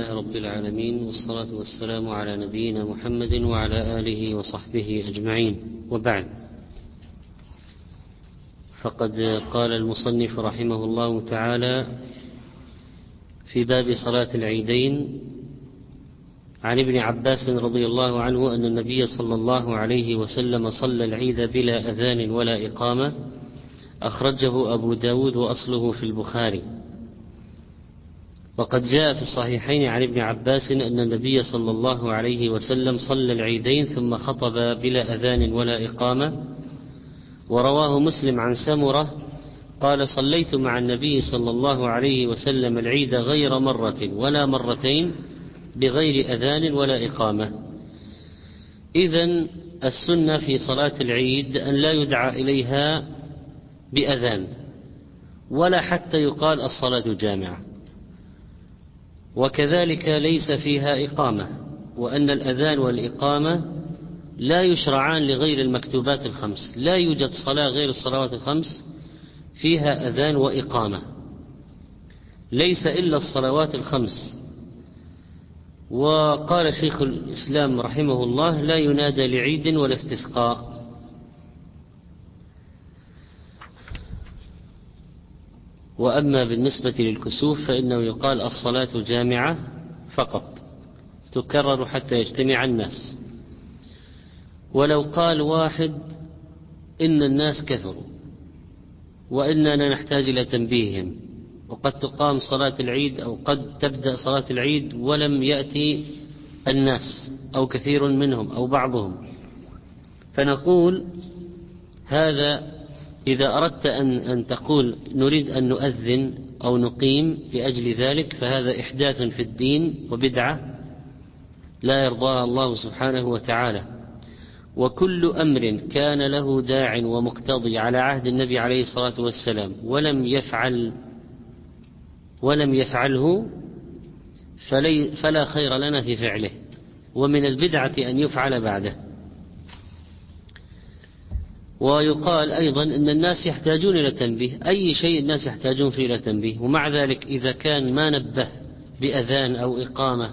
الله رب العالمين والصلاة والسلام على نبينا محمد وعلى آله وصحبه أجمعين. وبعد فقد قال المصنف رحمه الله تعالى في باب صلاة العيدين عن ابن عباس رضي الله عنه أن النبي صلى الله عليه وسلم صلى العيد بلا أذان ولا إقامة أخرجه أبو داود وأصله في البخاري. وقد جاء في الصحيحين عن ابن عباس أن النبي صلى الله عليه وسلم صلى العيدين ثم خطب بلا أذان ولا إقامة. ورواه مسلم عن سمرة قال صليت مع النبي صلى الله عليه وسلم العيد غير مرة ولا مرتين بغير أذان ولا إقامة. إذا السنة في صلاة العيد أن لا يدعى إليها بأذان ولا حتى يقال الصلاة جامعة. وكذلك ليس فيها إقامة وأن الأذان والإقامة لا يشرعان لغير المكتوبات الخمس لا يوجد صلاة غير الصلوات الخمس فيها أذان وإقامة. ليس إلا الصلوات الخمس. وقال شيخ الإسلام رحمه الله لا ينادى لعيد ولا استسقاء. وأما بالنسبة للكسوف فإنه يقال الصلاة جامعة فقط تكرر حتى يجتمع الناس. ولو قال واحد إن الناس كثروا وإننا نحتاج إلى تنبيههم وقد تقام صلاة العيد أو قد تبدأ صلاة العيد ولم يأتي الناس أو كثير منهم أو بعضهم. فنقول هذا إذا أردت أن, أن تقول نريد أن نؤذن أو نقيم لأجل ذلك فهذا إحداث في الدين وبدعة لا يرضاها الله سبحانه وتعالى. وكل أمر كان له داع ومقتضي على عهد النبي عليه الصلاة والسلام ولم يفعل ولم يفعله فلا خير لنا في فعله. ومن البدعة أن يفعل بعده. ويقال أيضا أن الناس يحتاجون إلى تنبيه. أي شيء الناس يحتاجون فيه إلى تنبيه. ومع ذلك إذا كان ما نبه بأذان أو إقامة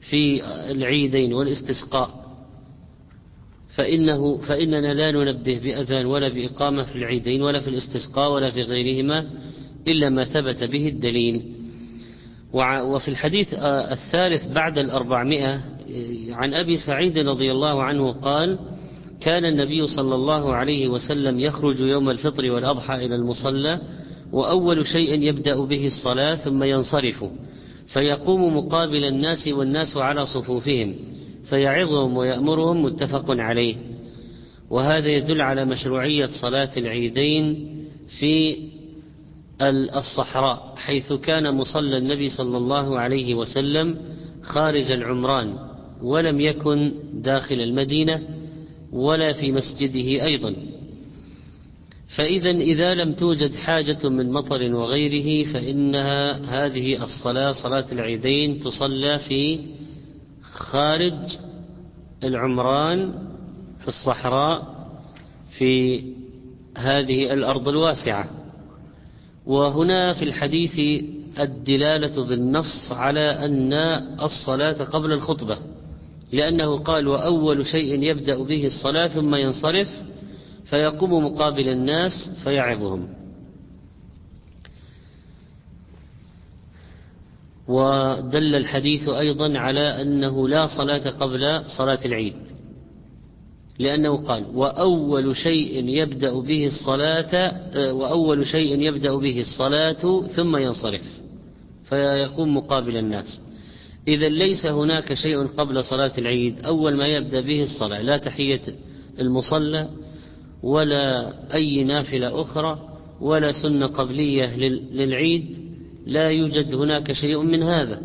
في العيدين والاستسقاء فإنه فإننا لا ننبه بأذان ولا بإقامة في العيدين ولا في الاستسقاء ولا في غيرهما إلا ما ثبت به الدليل. وفي الحديث الثالث بعد الأربعمائة عن أبي سعيد رضي الله عنه قال كان النبي صلى الله عليه وسلم يخرج يوم الفطر والأضحى إلى المصلى وأول شيء يبدأ به الصلاة ثم ينصرف فيقوم مقابل الناس والناس على صفوفهم فيعظهم ويأمرهم متفق عليه. وهذا يدل على مشروعية صلاة العيدين في الصحراء حيث كان مصلى النبي صلى الله عليه وسلم خارج العمران ولم يكن داخل المدينة ولا في مسجده أيضا. فإذا إذا لم توجد حاجة من مطر وغيره فإنها هذه الصلاة صلاة العيدين تصلى في خارج العمران في الصحراء في هذه الأرض الواسعة. وهنا في الحديث الدلالة بالنص على أن الصلاة قبل الخطبة. لأنه قال وأول شيء يبدأ به الصلاة ثم ينصرف فيقوم مقابل الناس فيعظهم. ودل الحديث أيضا على أنه لا صلاة قبل صلاة العيد لأنه قال وأول شيء يبدأ به الصلاة وأول شيء يبدأ به الصلاة ثم ينصرف فيقوم مقابل الناس. إذا ليس هناك شيء قبل صلاة العيد. أول ما يبدأ به الصلاة لا تحية المصلى ولا أي نافلة أخرى ولا سنة قبلية للعيد. لا يوجد هناك شيء من هذا.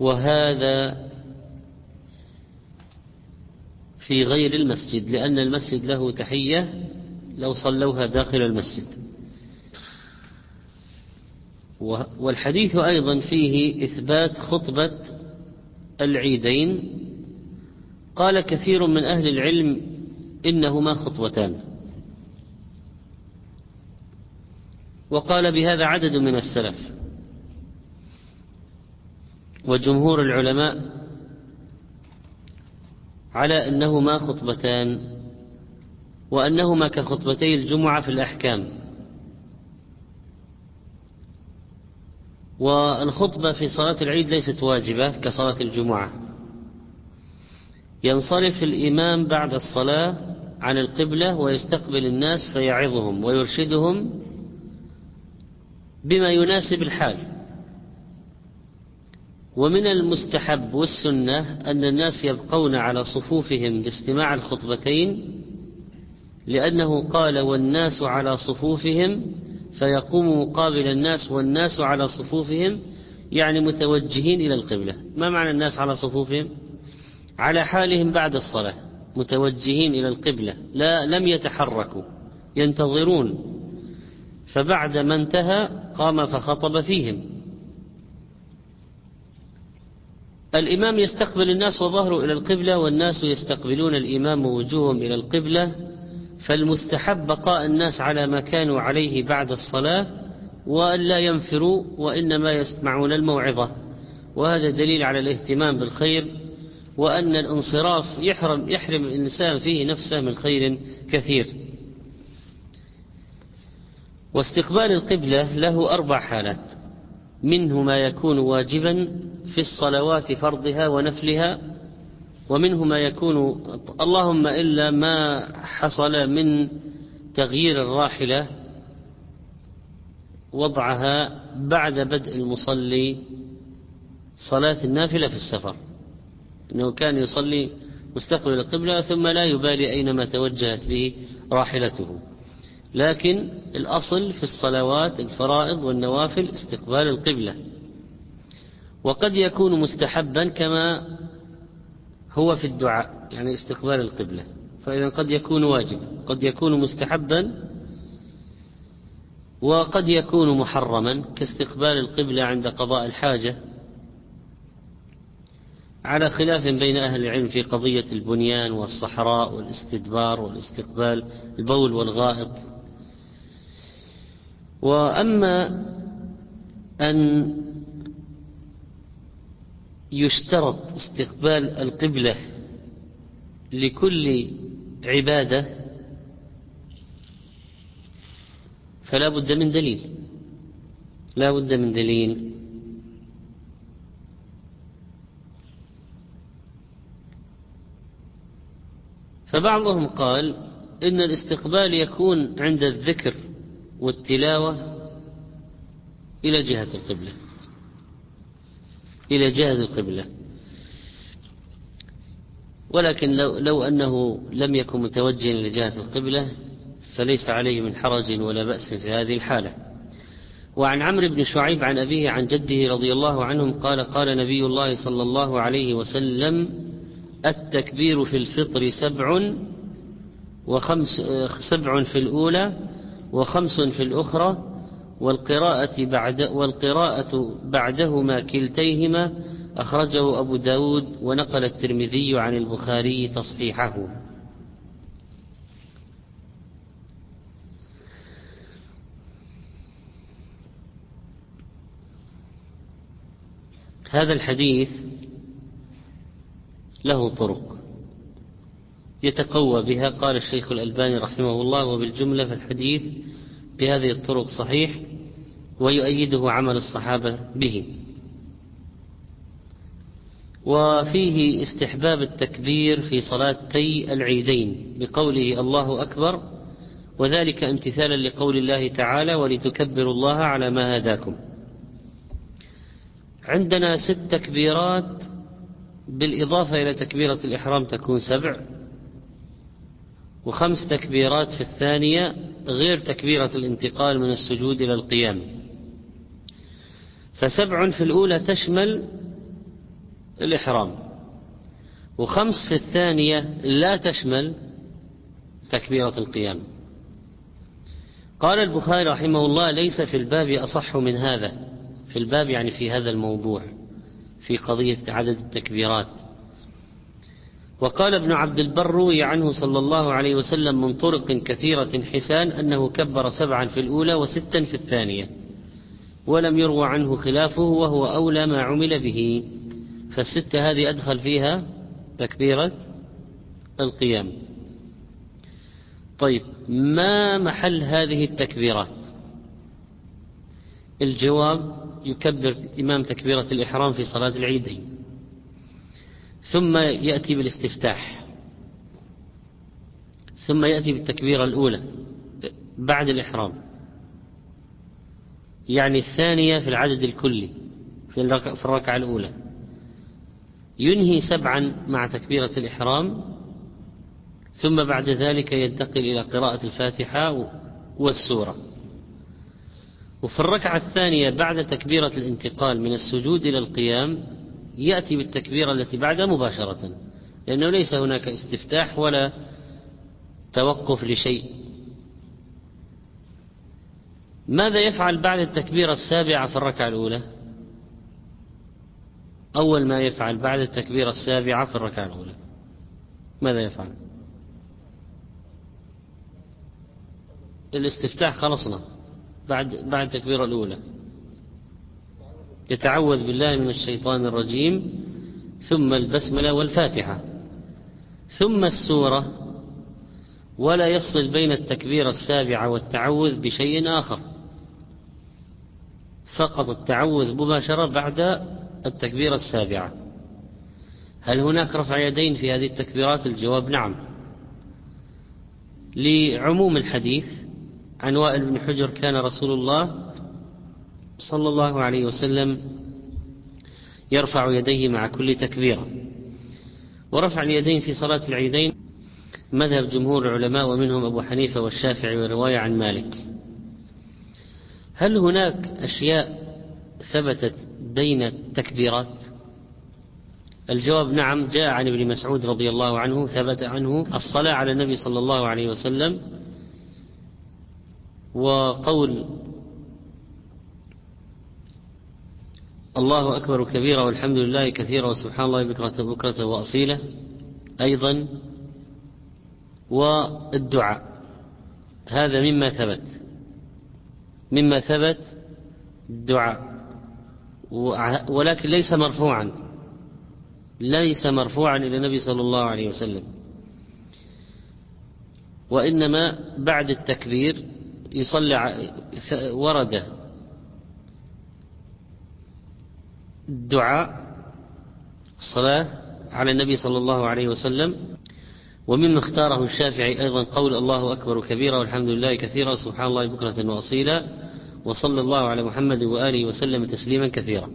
وهذا في غير المسجد لأن المسجد له تحية لو صلوها داخل المسجد. والحديث أيضا فيه إثبات خطبة العيدين. قال كثير من أهل العلم إنهما خطبتان. وقال بهذا عدد من السلف. وجمهور العلماء على أنهما خطبتان وأنهما كخطبتي الجمعة في الأحكام. والخطبة في صلاة العيد ليست واجبة كصلاة الجمعة. ينصرف الإمام بعد الصلاة عن القبلة ويستقبل الناس فيعظهم ويرشدهم بما يناسب الحال. ومن المستحب والسنة أن الناس يبقون على صفوفهم لاستماع الخطبتين لأنه قال والناس على صفوفهم فيقوم مقابل الناس والناس على صفوفهم يعني متوجهين إلى القبلة. ما معنى الناس على صفوفهم؟ على حالهم بعد الصلاة متوجهين إلى القبلة لا لم يتحركوا ينتظرون. فبعد ما انتهى قام فخطب فيهم. الإمام يستقبل الناس وظهروا إلى القبلة والناس يستقبلون الإمام ووجوههم إلى القبلة. فالمستحب بقاء الناس على ما كانوا عليه بعد الصلاة وأن لا ينفروا وإنما يسمعون الموعظة. وهذا دليل على الاهتمام بالخير وأن الانصراف يحرم, يحرم الإنسان فيه نفسه من خير كثير. واستقبال القبلة له أربع حالات. منه ما يكون واجبا في الصلوات فرضها ونفلها ومنه ما يكون اللهم إلا ما حصل من تغيير الراحلة وضعها بعد بدء المصلي صلاة النافلة في السفر. أنه كان يصلي مستقبل القبلة ثم لا يبالي أينما توجهت به راحلته. لكن الأصل في الصلوات الفرائض والنوافل استقبال القبلة. وقد يكون مستحبا كما هو في الدعاء يعني استقبال القبلة. فإذا قد يكون واجبا قد يكون مستحبا وقد يكون محرما كاستقبال القبلة عند قضاء الحاجة. على خلاف بين أهل العلم في قضية البنيان والصحراء والاستدبار والاستقبال البول والغائط. وأما أن يشترط استقبال القبلة لكل عبادة فلا بد من دليل. لا بد من دليل. فبعضهم قال إن الاستقبال يكون عند الذكر والتلاوة إلى جهة القبلة. إلى جهة القبلة. ولكن لو, لو أنه لم يكن متوجها إلى جهة القبلة فليس عليه من حرج ولا بأس في هذه الحالة. وعن عمرو بن شعيب عن أبيه عن جده رضي الله عنهم قال قال نبي الله صلى الله عليه وسلم التكبير في الفطر سبع وخمس سبع في الأولى وخمس في الأخرى والقراءة بعد والقراءة بعدهما كلتيهما أخرجه أبو داود ونقل الترمذي عن البخاري تصحيحه. هذا الحديث له طرق يتقوى بها. قال الشيخ الألباني رحمه الله وبالجملة في الحديث بهذه الطرق صحيح ويؤيده عمل الصحابة به. وفيه استحباب التكبير في صلاتي العيدين بقوله الله أكبر وذلك امتثالا لقول الله تعالى ولتكبروا الله على ما هداكم عندنا ست تكبيرات بالإضافة إلى تكبيرة الإحرام تكون سبع. وخمس تكبيرات في الثانية غير تكبيرة الانتقال من السجود إلى القيام. فسبع في الأولى تشمل الإحرام وخمس في الثانية لا تشمل تكبيرة القيام. قال البخاري رحمه الله ليس في الباب أصح من هذا في الباب يعني في هذا الموضوع في قضية عدد التكبيرات. وقال ابن عبد البر روي عنه صلى الله عليه وسلم من طرق كثيرة حسان أنه كبر سبعا في الأولى وستا في الثانية ولم يروى عنه خلافه وهو أولى ما عمل به. فالستة هذه أدخل فيها تكبيرة القيام. طيب ما محل هذه التكبيرات؟ الجواب يكبر إمام تكبيرة الإحرام في صلاة العيدين. ثم يأتي بالاستفتاح. ثم يأتي بالتكبيرة الأولى بعد الإحرام. يعني الثانية في العدد الكلي في الركعة الأولى. ينهي سبعا مع تكبيرة الإحرام ثم بعد ذلك ينتقل إلى قراءة الفاتحة والسورة. وفي الركعة الثانية بعد تكبيرة الانتقال من السجود إلى القيام يأتي بالتكبيرة التي بعدها مباشرة لأنه ليس هناك استفتاح ولا توقف لشيء. ماذا يفعل بعد التكبيرة السابعة في الركعة الأولى؟ أول ما يفعل بعد التكبيرة السابعة في الركعة الأولى. ماذا يفعل؟ الاستفتاح خلصنا بعد بعد التكبيرة الأولى. يتعوذ بالله من الشيطان الرجيم ثم البسملة والفاتحة ثم السورة ولا يفصل بين التكبيرة السابعة والتعوذ بشيء آخر. فقط التعوذ مباشرة بعد التكبيرة السابعة هل هناك رفع يدين في هذه التكبيرات؟ الجواب نعم. لعموم الحديث عن وائل بن حجر كان رسول الله صلى الله عليه وسلم يرفع يديه مع كل تكبيرة. ورفع اليدين في صلاة العيدين مذهب جمهور العلماء ومنهم أبو حنيفة والشافعي ورواية عن مالك. هل هناك أشياء ثبتت بين التكبيرات؟ الجواب نعم جاء عن ابن مسعود رضي الله عنه ثبت عنه الصلاة على النبي صلى الله عليه وسلم وقول الله أكبر كبيرا والحمد لله كثيرا وسبحان الله بكرة بكرة وأصيلة أيضا والدعاء. هذا مما ثبت مما ثبت الدعاء. ولكن ليس مرفوعا ليس مرفوعا إلى النبي صلى الله عليه وسلم. وإنما بعد التكبير يصلي ورد الدعاء الصلاة على النبي صلى الله عليه وسلم. ومما اختاره الشافعي أيضا قول الله أكبر كبيرا والحمد لله كثيرا سبحان الله بكرة وأصيلا. وصلى الله على محمد وآله وسلم تسليما كثيرا.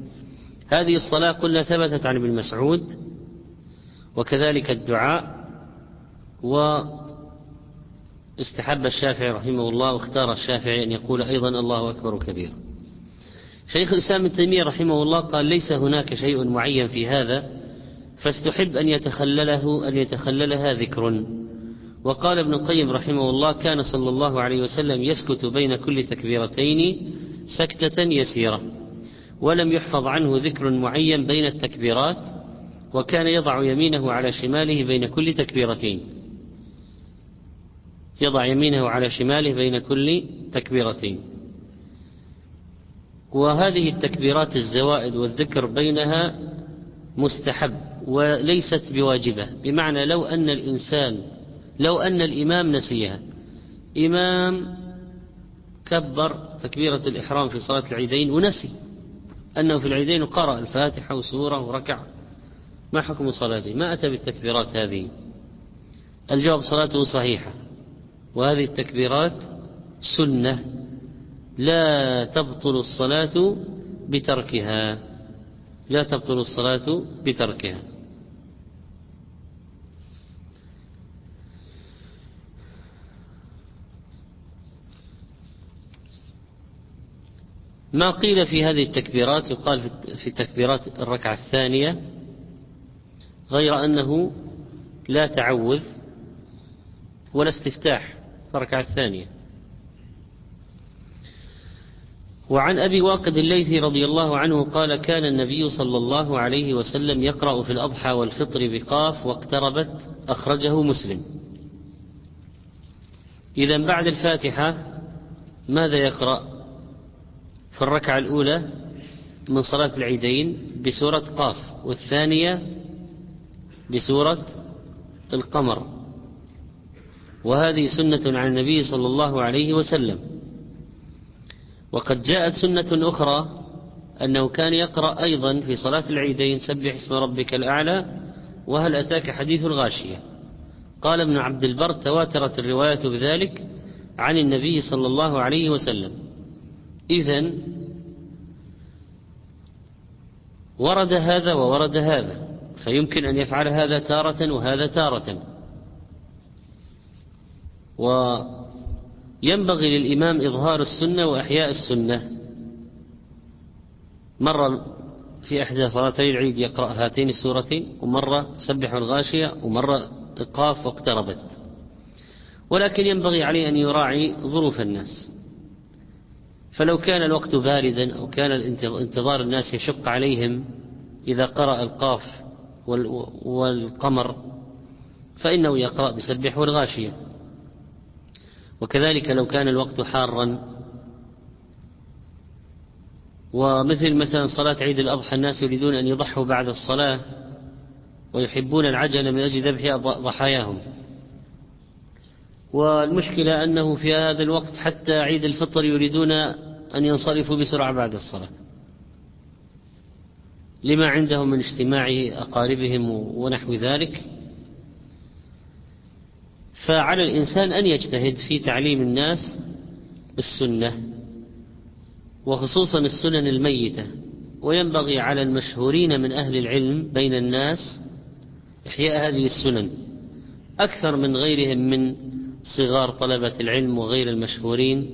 هذه الصلاة قلنا ثبتت عن ابن مسعود. وكذلك الدعاء. واستحب الشافعي رحمه الله واختار الشافعي أن يقول أيضا الله أكبر كبيرا. شيخ الإسلام ابن تيمية رحمه الله قال ليس هناك شيء معين في هذا فاستحب أن يتخلله أن يتخللها ذكر. وقال ابن القيم رحمه الله كان صلى الله عليه وسلم يسكت بين كل تكبيرتين سكتة يسيرة ولم يحفظ عنه ذكر معين بين التكبيرات وكان يضع يمينه على شماله بين كل تكبيرتين. يضع يمينه على شماله بين كل تكبيرتين. وهذه التكبيرات الزوائد والذكر بينها مستحب وليست بواجبة بمعنى لو أن الإنسان لو أن الإمام نسيها. إمام كبر تكبيرة الإحرام في صلاة العيدين ونسي أنه في العيدين قرأ الفاتحة وسورة وركع. ما حكم صلاته؟ ما أتى بالتكبيرات هذه؟ الجواب صلاته صحيحة وهذه التكبيرات سنة. لا تبطل الصلاة بتركها. لا تبطل الصلاة بتركها. ما قيل في هذه التكبيرات يقال في تكبيرات الركعة الثانية غير أنه لا تعوذ ولا استفتاح في الركعة الثانية. وعن أبي واقد الليثي رضي الله عنه قال كان النبي صلى الله عليه وسلم يقرأ في الأضحى والفطر بقاف واقتربت أخرجه مسلم. إذا بعد الفاتحة ماذا يقرأ؟ في الركعة الأولى من صلاة العيدين بسورة قاف والثانية بسورة القمر. وهذه سنة عن النبي صلى الله عليه وسلم. وقد جاءت سنة أخرى أنه كان يقرأ أيضا في صلاة العيدين سبح اسم ربك الأعلى وهل أتاك حديث الغاشية؟ قال ابن عبد البر تواترت الرواية بذلك عن النبي صلى الله عليه وسلم. إذا ورد هذا وورد هذا فيمكن أن يفعل هذا تارة وهذا تارة. وينبغي للإمام إظهار السنة وإحياء السنة. مرة في إحدى صلاتي العيد يقرأ هاتين السورتين ومرة سبح الغاشية ومرة قاف واقتربت ولكن ينبغي عليه أن يراعي ظروف الناس. فلو كان الوقت باردا أو كان انتظار الناس يشق عليهم إذا قرأ القاف والقمر فإنه يقرأ بسبح والغاشية وكذلك لو كان الوقت حارا. ومثل مثلا صلاة عيد الأضحى الناس يريدون أن يضحوا بعد الصلاة ويحبون العجل من أجل ذبح ضحاياهم. والمشكلة أنه في هذا الوقت حتى عيد الفطر يريدون أن ينصرفوا بسرعة بعد الصلاة. لما عندهم من اجتماع أقاربهم ونحو ذلك. فعلى الإنسان أن يجتهد في تعليم الناس السنة وخصوصا السنن الميتة وينبغي على المشهورين من أهل العلم بين الناس إحياء هذه السنن. أكثر من غيرهم من صغار طلبة العلم وغير المشهورين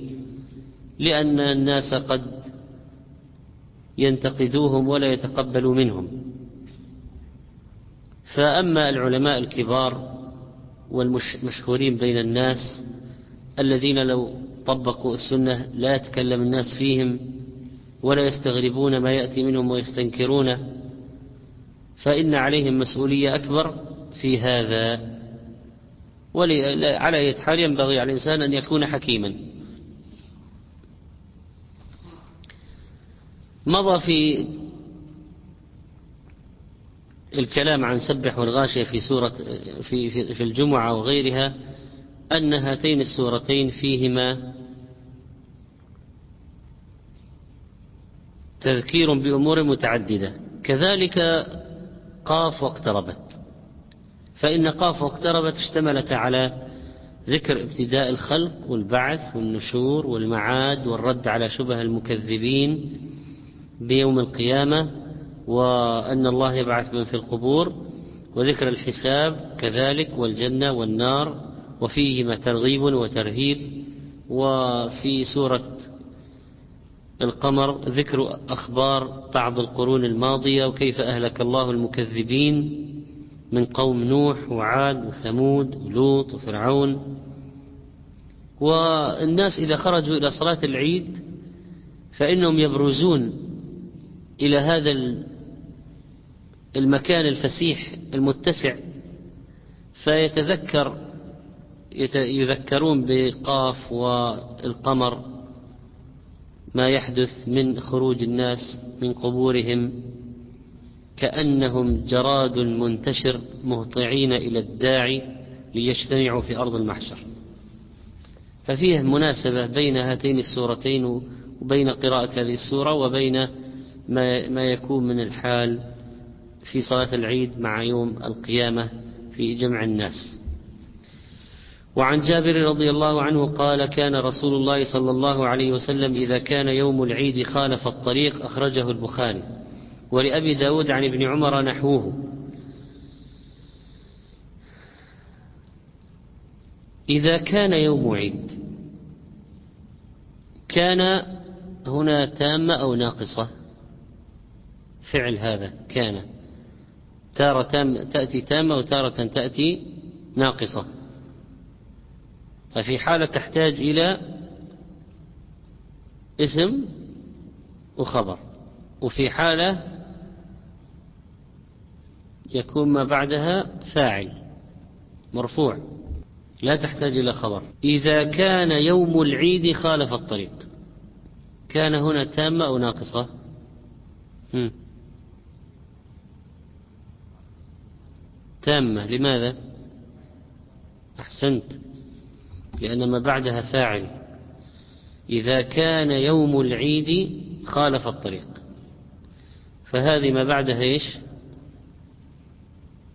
لأن الناس قد ينتقدوهم ولا يتقبلوا منهم. فأما العلماء الكبار والمشهورين بين الناس الذين لو طبقوا السنة لا يتكلم الناس فيهم ولا يستغربون ما يأتي منهم ويستنكرونه فإن عليهم مسؤولية أكبر في هذا. وعلى أي حال ينبغي على الإنسان أن يكون حكيما. مضى في الكلام عن سبح والغاشية في سورة في في, في الجمعة وغيرها أن هاتين السورتين فيهما تذكير بأمور متعددة. كذلك قاف واقتربت. فإن قاف واقتربت اشتملت على ذكر ابتداء الخلق والبعث والنشور والمعاد والرد على شبه المكذبين بيوم القيامة. وأن الله يبعث من في القبور وذكر الحساب كذلك والجنة والنار وفيهما ترغيب وترهيب. وفي سورة القمر ذكر أخبار بعض القرون الماضية وكيف أهلك الله المكذبين من قوم نوح وعاد وثمود ولوط وفرعون. والناس إذا خرجوا إلى صلاة العيد فإنهم يبرزون إلى هذا المكان الفسيح المتسع فيتذكر يذكرون بقاف والقمر ما يحدث من خروج الناس من قبورهم كأنهم جراد منتشر مهطعين إلى الداعي ليجتمعوا في أرض المحشر. ففيه مناسبة بين هاتين السورتين وبين قراءة هذه السورة وبين ما ما يكون من الحال في صلاة العيد مع يوم القيامة في جمع الناس. وعن جابر رضي الله عنه قال كان رسول الله صلى الله عليه وسلم إذا كان يوم العيد خالف الطريق أخرجه البخاري. ولأبي داود عن ابن عمر نحوه. إذا كان يوم عيد كان هنا تامة أو ناقصة؟ فعل هذا كان. تارة تام تأتي تامة وتارة تأتي ناقصة. ففي حالة تحتاج إلى اسم وخبر. وفي حالة يكون ما بعدها فاعل مرفوع لا تحتاج إلى خبر. إذا كان يوم العيد خالف الطريق كان هنا تامة أو ناقصة؟ هم. تامة. لماذا؟ أحسنت. لأن ما بعدها فاعل. إذا كان يوم العيد خالف الطريق. فهذه ما بعدها إيش؟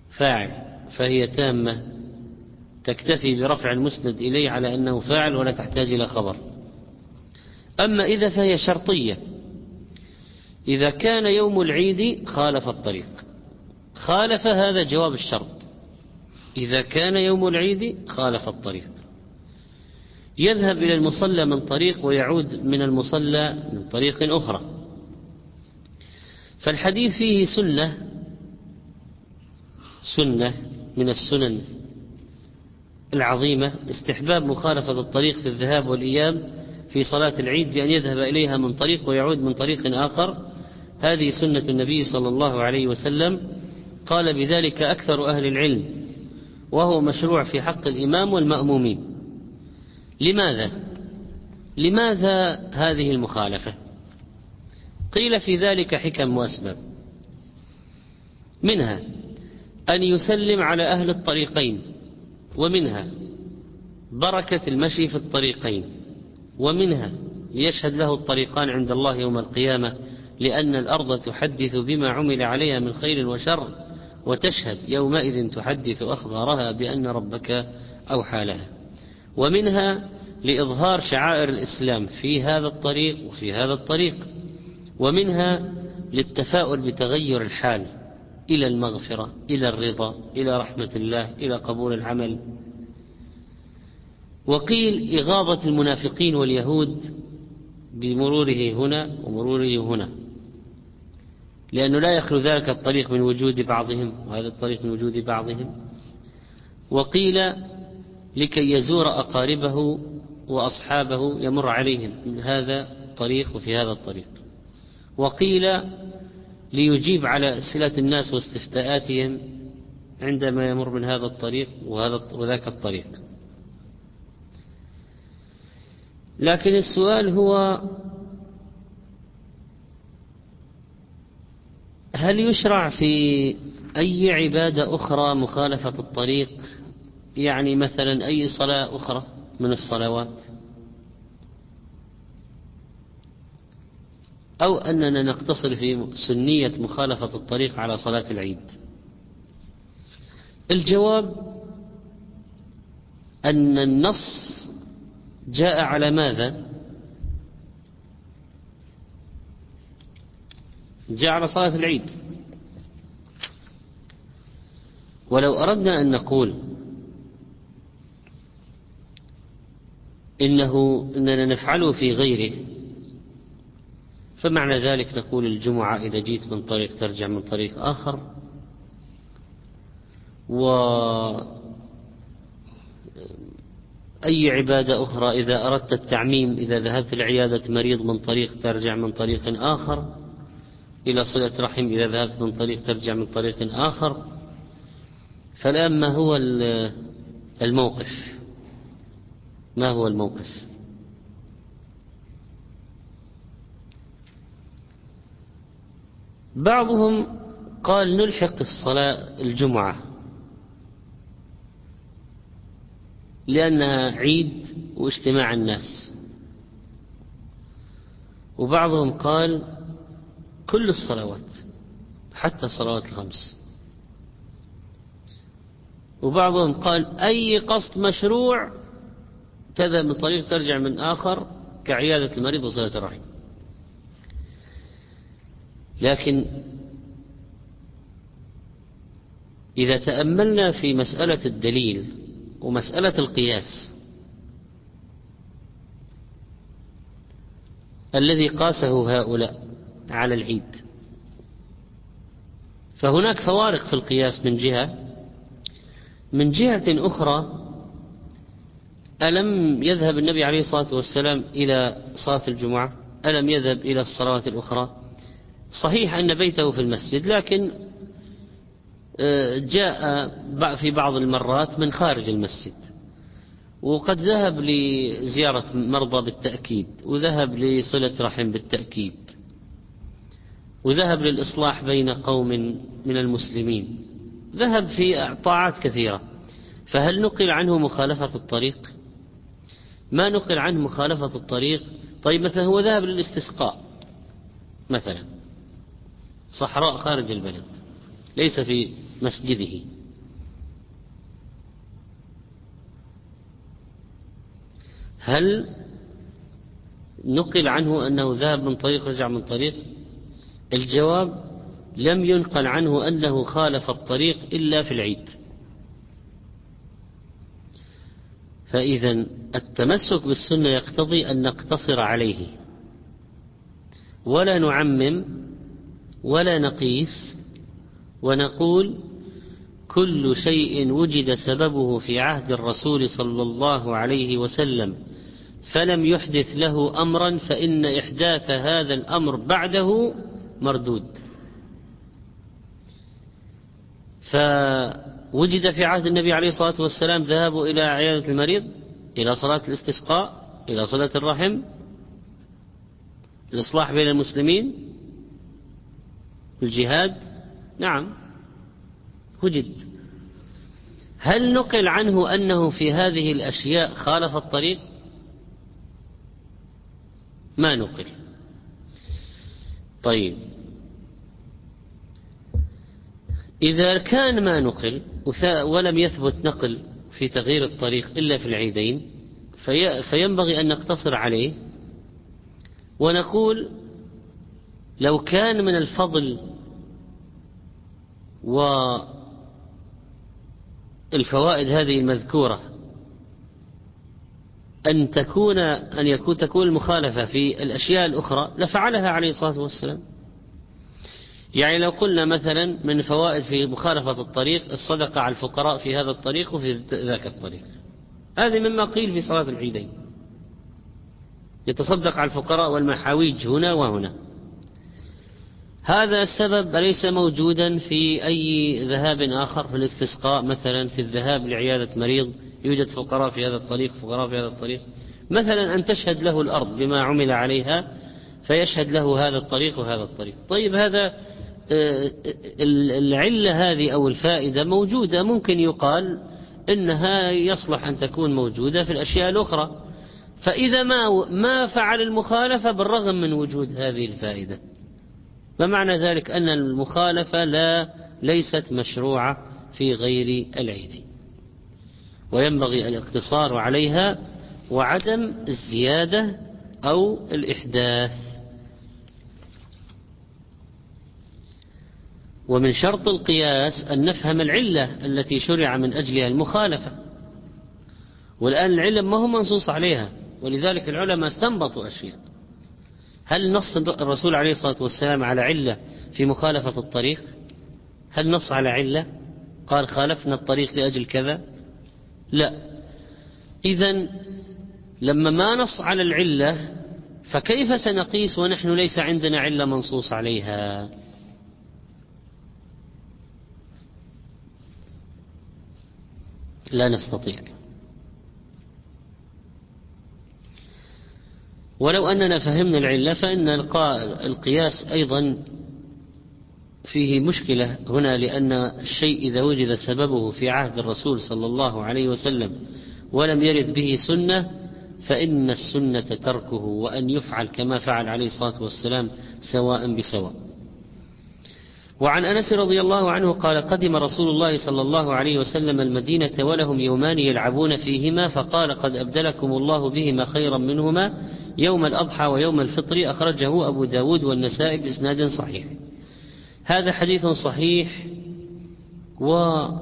فاعل. فهي تامة. تكتفي برفع المسند إليه على أنه فاعل ولا تحتاج إلى خبر. أما إذا فهي شرطية. إذا كان يوم العيد خالف الطريق. خالف هذا جواب الشرط. إذا كان يوم العيد خالف الطريق. يذهب إلى المصلى من طريق ويعود من المصلى من طريق أخرى. فالحديث فيه سنة سنة من السنن العظيمة استحباب مخالفة الطريق في الذهاب والإياب في صلاة العيد بأن يذهب إليها من طريق ويعود من طريق آخر. هذه سنة النبي صلى الله عليه وسلم. قال بذلك أكثر أهل العلم وهو مشروع في حق الإمام والمأمومين لماذا؟ لماذا هذه المخالفة؟ قيل في ذلك حكم وأسباب منها أن يسلم على أهل الطريقين ومنها بركة المشي في الطريقين ومنها يشهد له الطريقان عند الله يوم القيامة لأن الأرض تحدث بما عمل عليها من خير وشر وتشهد يومئذ تحدث أخبارها بأن ربك أوحى لها. ومنها لإظهار شعائر الإسلام في هذا الطريق وفي هذا الطريق. ومنها للتفاؤل بتغير الحال إلى المغفرة إلى الرضا إلى رحمة الله إلى قبول العمل. وقيل إغاظة المنافقين واليهود بمروره هنا ومروره هنا. لأنه لا يخلو ذلك الطريق من وجود بعضهم وهذا الطريق من وجود بعضهم. وقيل لكي يزور أقاربه وأصحابه يمر عليهم من هذا الطريق وفي هذا الطريق. وقيل ليجيب على أسئلة الناس واستفتاءاتهم عندما يمر من هذا الطريق وهذا وذاك الطريق. لكن السؤال هو هل يشرع في أي عبادة أخرى مخالفة الطريق؟ يعني مثلا أي صلاة أخرى من الصلوات؟ أو أننا نقتصر في سنية مخالفة الطريق على صلاة العيد. الجواب أن النص جاء على ماذا؟ جاء على صلاة العيد. ولو أردنا أن نقول إنه إننا نفعله في غيره فمعنى ذلك نقول الجمعة إذا جيت من طريق ترجع من طريق آخر. و أي عبادة أخرى إذا أردت التعميم إذا ذهبت لعيادة مريض من طريق ترجع من طريق آخر إلى صلة رحم إذا ذهبت من طريق ترجع من طريق آخر. فالآن ما هو الموقف؟ ما هو الموقف؟ بعضهم قال نلحق الصلاة الجمعة لأنها عيد واجتماع الناس. وبعضهم قال كل الصلوات حتى الصلوات الخمس. وبعضهم قال أي قصد مشروع تذهب من طريق ترجع من آخر كعيادة المريض وصلة الرحم. لكن إذا تأملنا في مسألة الدليل ومسألة القياس الذي قاسه هؤلاء على العيد. فهناك فوارق في القياس من جهة. من جهة أخرى ألم يذهب النبي عليه الصلاة والسلام إلى صلاة الجمعة؟ ألم يذهب إلى الصلوات الأخرى؟ صحيح أن بيته في المسجد لكن آه، جاء في بعض المرات من خارج المسجد. وقد ذهب لزيارة مرضى بالتأكيد وذهب لصلة رحم بالتأكيد. وذهب للإصلاح بين قوم من المسلمين. ذهب في طاعات كثيرة. فهل نقل عنه مخالفة الطريق؟ ما نقل عنه مخالفة الطريق؟ طيب مثلا هو ذهب للاستسقاء مثلا صحراء خارج البلد ليس في مسجده. هل نقل عنه أنه ذهب من طريق رجع من طريق؟ الجواب لم ينقل عنه أنه خالف الطريق إلا في العيد. فإذا التمسك بالسنة يقتضي أن نقتصر عليه. ولا نعمم ولا نقيس ونقول كل شيء وجد سببه في عهد الرسول صلى الله عليه وسلم فلم يحدث له أمرا فإن إحداث هذا الأمر بعده مردود. فوجد في عهد النبي عليه الصلاة والسلام ذهاب إلى عيادة المريض إلى صلاة الاستسقاء إلى صله الرحم الإصلاح بين المسلمين الجهاد. نعم وجد. هل نقل عنه أنه في هذه الأشياء خالف الطريق؟ ما نقل. طيب. إذا كان ما نقل ولم يثبت نقل في تغيير الطريق إلا في العيدين في فينبغي أن نقتصر عليه ونقول لو كان من الفضل والفوائد هذه المذكورة أن تكون أن يكون تكون المخالفة في الأشياء الأخرى لفعلها عليه الصلاة والسلام. يعني لو قلنا مثلا من فوائد في مخالفة الطريق الصدقة على الفقراء في هذا الطريق وفي ذاك الطريق. هذه مما قيل في صلاة العيدين. يتصدق على الفقراء والمحاويج هنا وهنا. هذا السبب ليس موجودا في أي ذهاب آخر؟ في الاستسقاء مثلا في الذهاب لعيادة مريض يوجد فقراء في هذا الطريق فقراء في هذا الطريق. مثلا أن تشهد له الأرض بما عمل عليها فيشهد له هذا الطريق وهذا الطريق. طيب هذا العلة هذه أو الفائدة موجودة. ممكن يقال إنها يصلح أن تكون موجودة في الأشياء الأخرى. فإذا ما ما فعل المخالفة بالرغم من وجود هذه الفائدة. فمعنى ذلك أن المخالفة لا ليست مشروعة في غير العيد وينبغي الاقتصار عليها وعدم الزيادة أو الإحداث. ومن شرط القياس أن نفهم العلة التي شرع من أجلها المخالفة. والآن العلم ما هو منصوص عليها ولذلك العلماء استنبطوا أشياء. هل نص الرسول عليه الصلاة والسلام على علة في مخالفة الطريق؟ هل نص على علة؟ قال خالفنا الطريق لأجل كذا؟ لا. إذا لما ما نص على العلة فكيف سنقيس ونحن ليس عندنا علة منصوص عليها؟ لا نستطيع. ولو أننا فهمنا العلة فإن القياس أيضا فيه مشكلة هنا لأن الشيء إذا وجد سببه في عهد الرسول صلى الله عليه وسلم ولم يرد به سنة فإن السنة تركه وأن يفعل كما فعل عليه الصلاة والسلام سواء بسواء. وعن أنس رضي الله عنه قال قدم رسول الله صلى الله عليه وسلم المدينة ولهم يومان يلعبون فيهما فقال قد أبدلكم الله بهما خيرا منهما يوم الأضحى ويوم الفطر أخرجه أبو داود والنسائي بإسناد صحيح. هذا حديث صحيح وجاء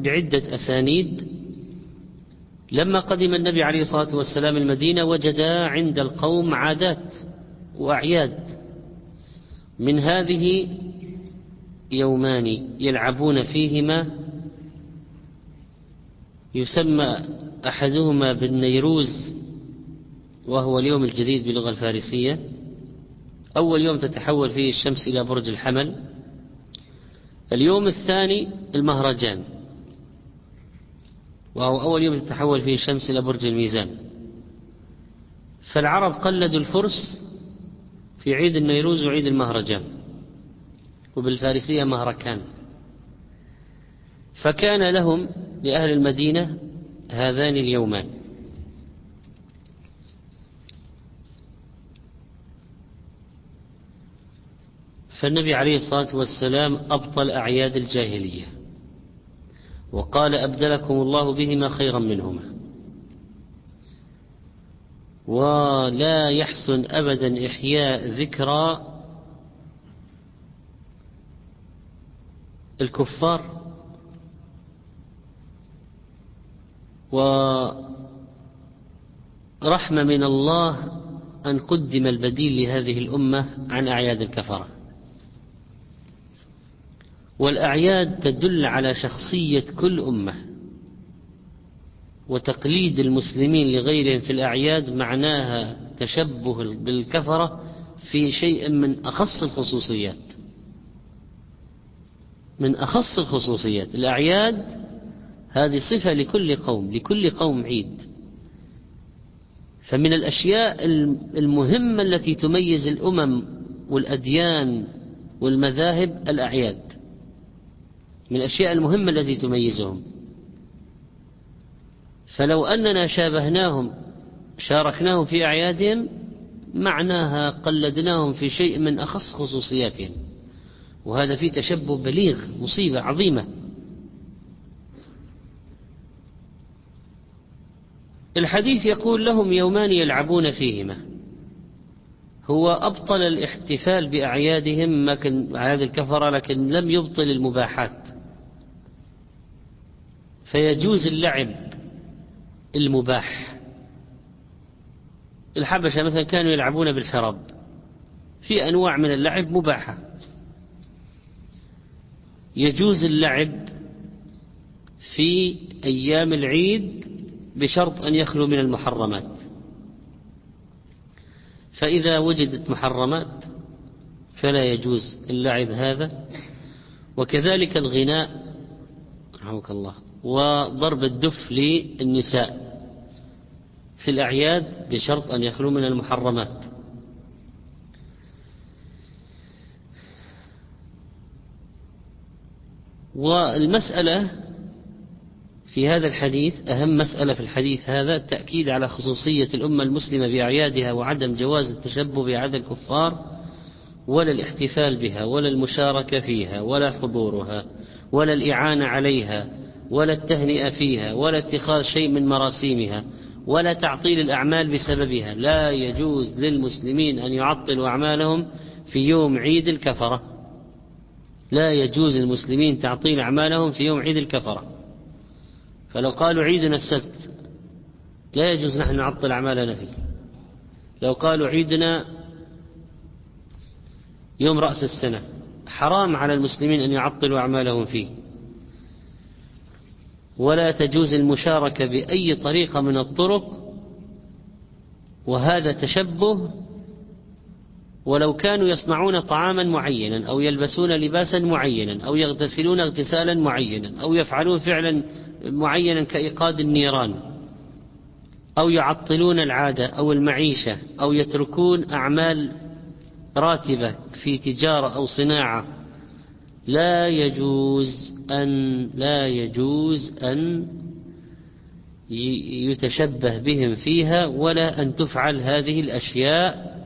بعدة أسانيد. لما قدم النبي عليه الصلاة والسلام المدينة وجد عند القوم عادات وأعياد. من هذه يومان يلعبون فيهما يسمى أحدهما بالنيروز وهو اليوم الجديد باللغة الفارسية. أول يوم تتحول فيه الشمس إلى برج الحمل. اليوم الثاني المهرجان وهو أول يوم تتحول فيه الشمس إلى برج الميزان. فالعرب قلدوا الفرس في عيد النيروز وعيد المهرجان. وبالفارسية مهركان. فكان لهم لأهل المدينة هذان اليومان. فالنبي عليه الصلاة والسلام أبطل أعياد الجاهلية. وقال أبدلكم الله بهما خيرا منهما. ولا يحسن أبدا إحياء ذكرى الكفار. ورحمة من الله أن قدم البديل لهذه الأمة عن أعياد الكفرة. والأعياد تدل على شخصية كل أمة. وتقليد المسلمين لغيرهم في الأعياد معناها تشبه بالكفرة في شيء من أخص الخصوصيات. من أخص الخصوصيات. الأعياد هذه صفة لكل قوم لكل قوم عيد. فمن الأشياء المهمة التي تميز الأمم والأديان والمذاهب الأعياد. من الأشياء المهمة التي تميزهم. فلو أننا شابهناهم شاركناهم في أعيادهم معناها قلدناهم في شيء من أخص خصوصياتهم. وهذا فيه تشبه بليغ مصيبة عظيمة. الحديث يقول لهم يومان يلعبون فيهما. هو أبطل الاحتفال بأعيادهم أعياد الكفرة لكن لم يبطل المباحات. فيجوز اللعب. المباح. الحبشة مثلا كانوا يلعبون بالحراب في أنواع من اللعب مباحة. يجوز اللعب في أيام العيد بشرط أن يخلو من المحرمات. فإذا وجدت محرمات فلا يجوز اللعب هذا. وكذلك الغناء رحمك الله وضرب الدف للنساء. في الأعياد بشرط أن يخلو من المحرمات. والمسألة في هذا الحديث أهم مسألة في الحديث هذا التأكيد على خصوصية الأمة المسلمة بأعيادها وعدم جواز التشبه بأعياد الكفار ولا الاحتفال بها ولا المشاركة فيها ولا حضورها ولا الإعانة عليها ولا التهنئة فيها ولا اتخاذ شيء من مراسيمها. ولا تعطيل الأعمال بسببها. لا يجوز للمسلمين أن يعطلوا أعمالهم في يوم عيد الكفرة. لا يجوز للمسلمين تعطيل أعمالهم في يوم عيد الكفرة. فلو قالوا عيدنا السبت لا يجوز نحن نعطل أعمالنا فيه. لو قالوا عيدنا يوم رأس السنة حرام على المسلمين أن يعطلوا أعمالهم فيه. ولا تجوز المشاركة بأي طريقة من الطرق وهذا تشبه ولو كانوا يصنعون طعاما معينا أو يلبسون لباسا معينا أو يغتسلون اغتسالا معينا أو يفعلون فعلا معينا كإيقاد النيران أو يعطلون العادة أو المعيشة أو يتركون أعمال راتبة في تجارة أو صناعة لا يجوز أن لا يجوز أن يتشبه بهم فيها ولا أن تفعل هذه الأشياء.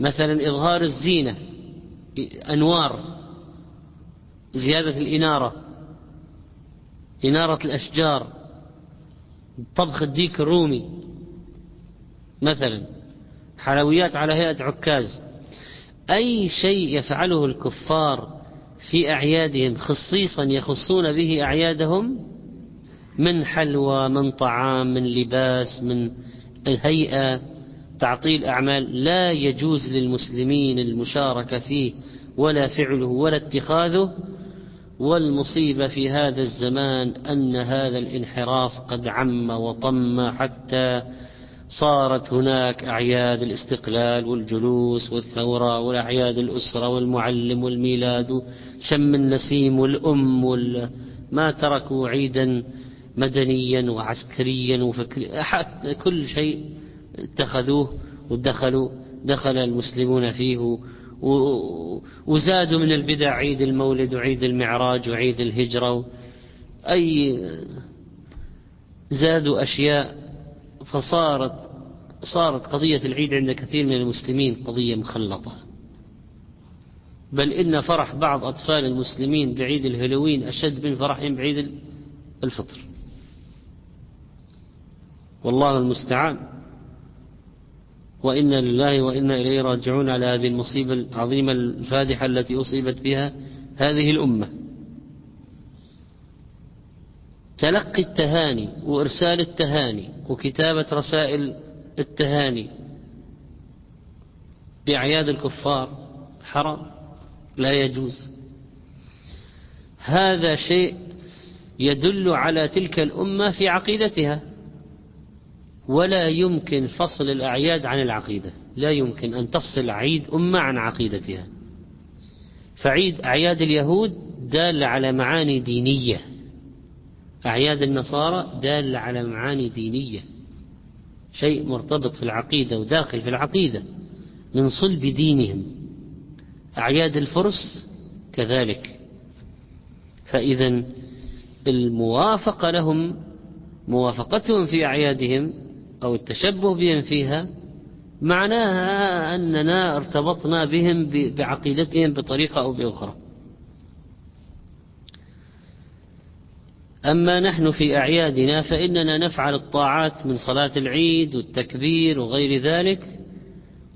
مثلا إظهار الزينة أنوار زيادة الإنارة إنارة الأشجار طبخ الديك الرومي مثلا حلويات على هيئة عكاز. أي شيء يفعله الكفار في أعيادهم خصيصا يخصون به أعيادهم من حلوى من طعام من لباس من الهيئة تعطيل أعمال لا يجوز للمسلمين المشاركة فيه ولا فعله ولا اتخاذه. والمصيبة في هذا الزمان أن هذا الانحراف قد عم وطم حتى صارت هناك أعياد الاستقلال والجلوس والثورة والأعياد الأسرة والمعلم والميلاد شم النسيم والأم وال... ما تركوا عيدا مدنيا وعسكريا وفكريا كل شيء اتخذوه ودخلوا دخل المسلمون فيه وزادوا من البدع عيد المولد وعيد المعراج وعيد الهجرة أي زادوا أشياء فصارت صارت قضية العيد عند كثير من المسلمين قضية مخلطة. بل إن فرح بعض أطفال المسلمين بعيد الهلوين أشد من فرحهم بعيد الفطر. والله المستعان. وإنا لله وإنا إليه راجعون على هذه المصيبة العظيمة الفادحة التي أصيبت بها هذه الأمة. تلقي التهاني وإرسال التهاني وكتابة رسائل التهاني بأعياد الكفار حرام لا يجوز. هذا شيء يدل على تلك الأمة في عقيدتها ولا يمكن فصل الأعياد عن العقيدة لا يمكن أن تفصل عيد أمة عن عقيدتها. فعيد أعياد اليهود دال على معاني دينية. أعياد النصارى دال على معاني دينية. شيء مرتبط في العقيدة وداخل في العقيدة من صلب دينهم. أعياد الفرس كذلك. فإذا الموافقة لهم موافقتهم في أعيادهم أو التشبه بهم فيها معناها أننا ارتبطنا بهم بعقيدتهم بطريقة أو بأخرى. أما نحن في أعيادنا فإننا نفعل الطاعات من صلاة العيد والتكبير وغير ذلك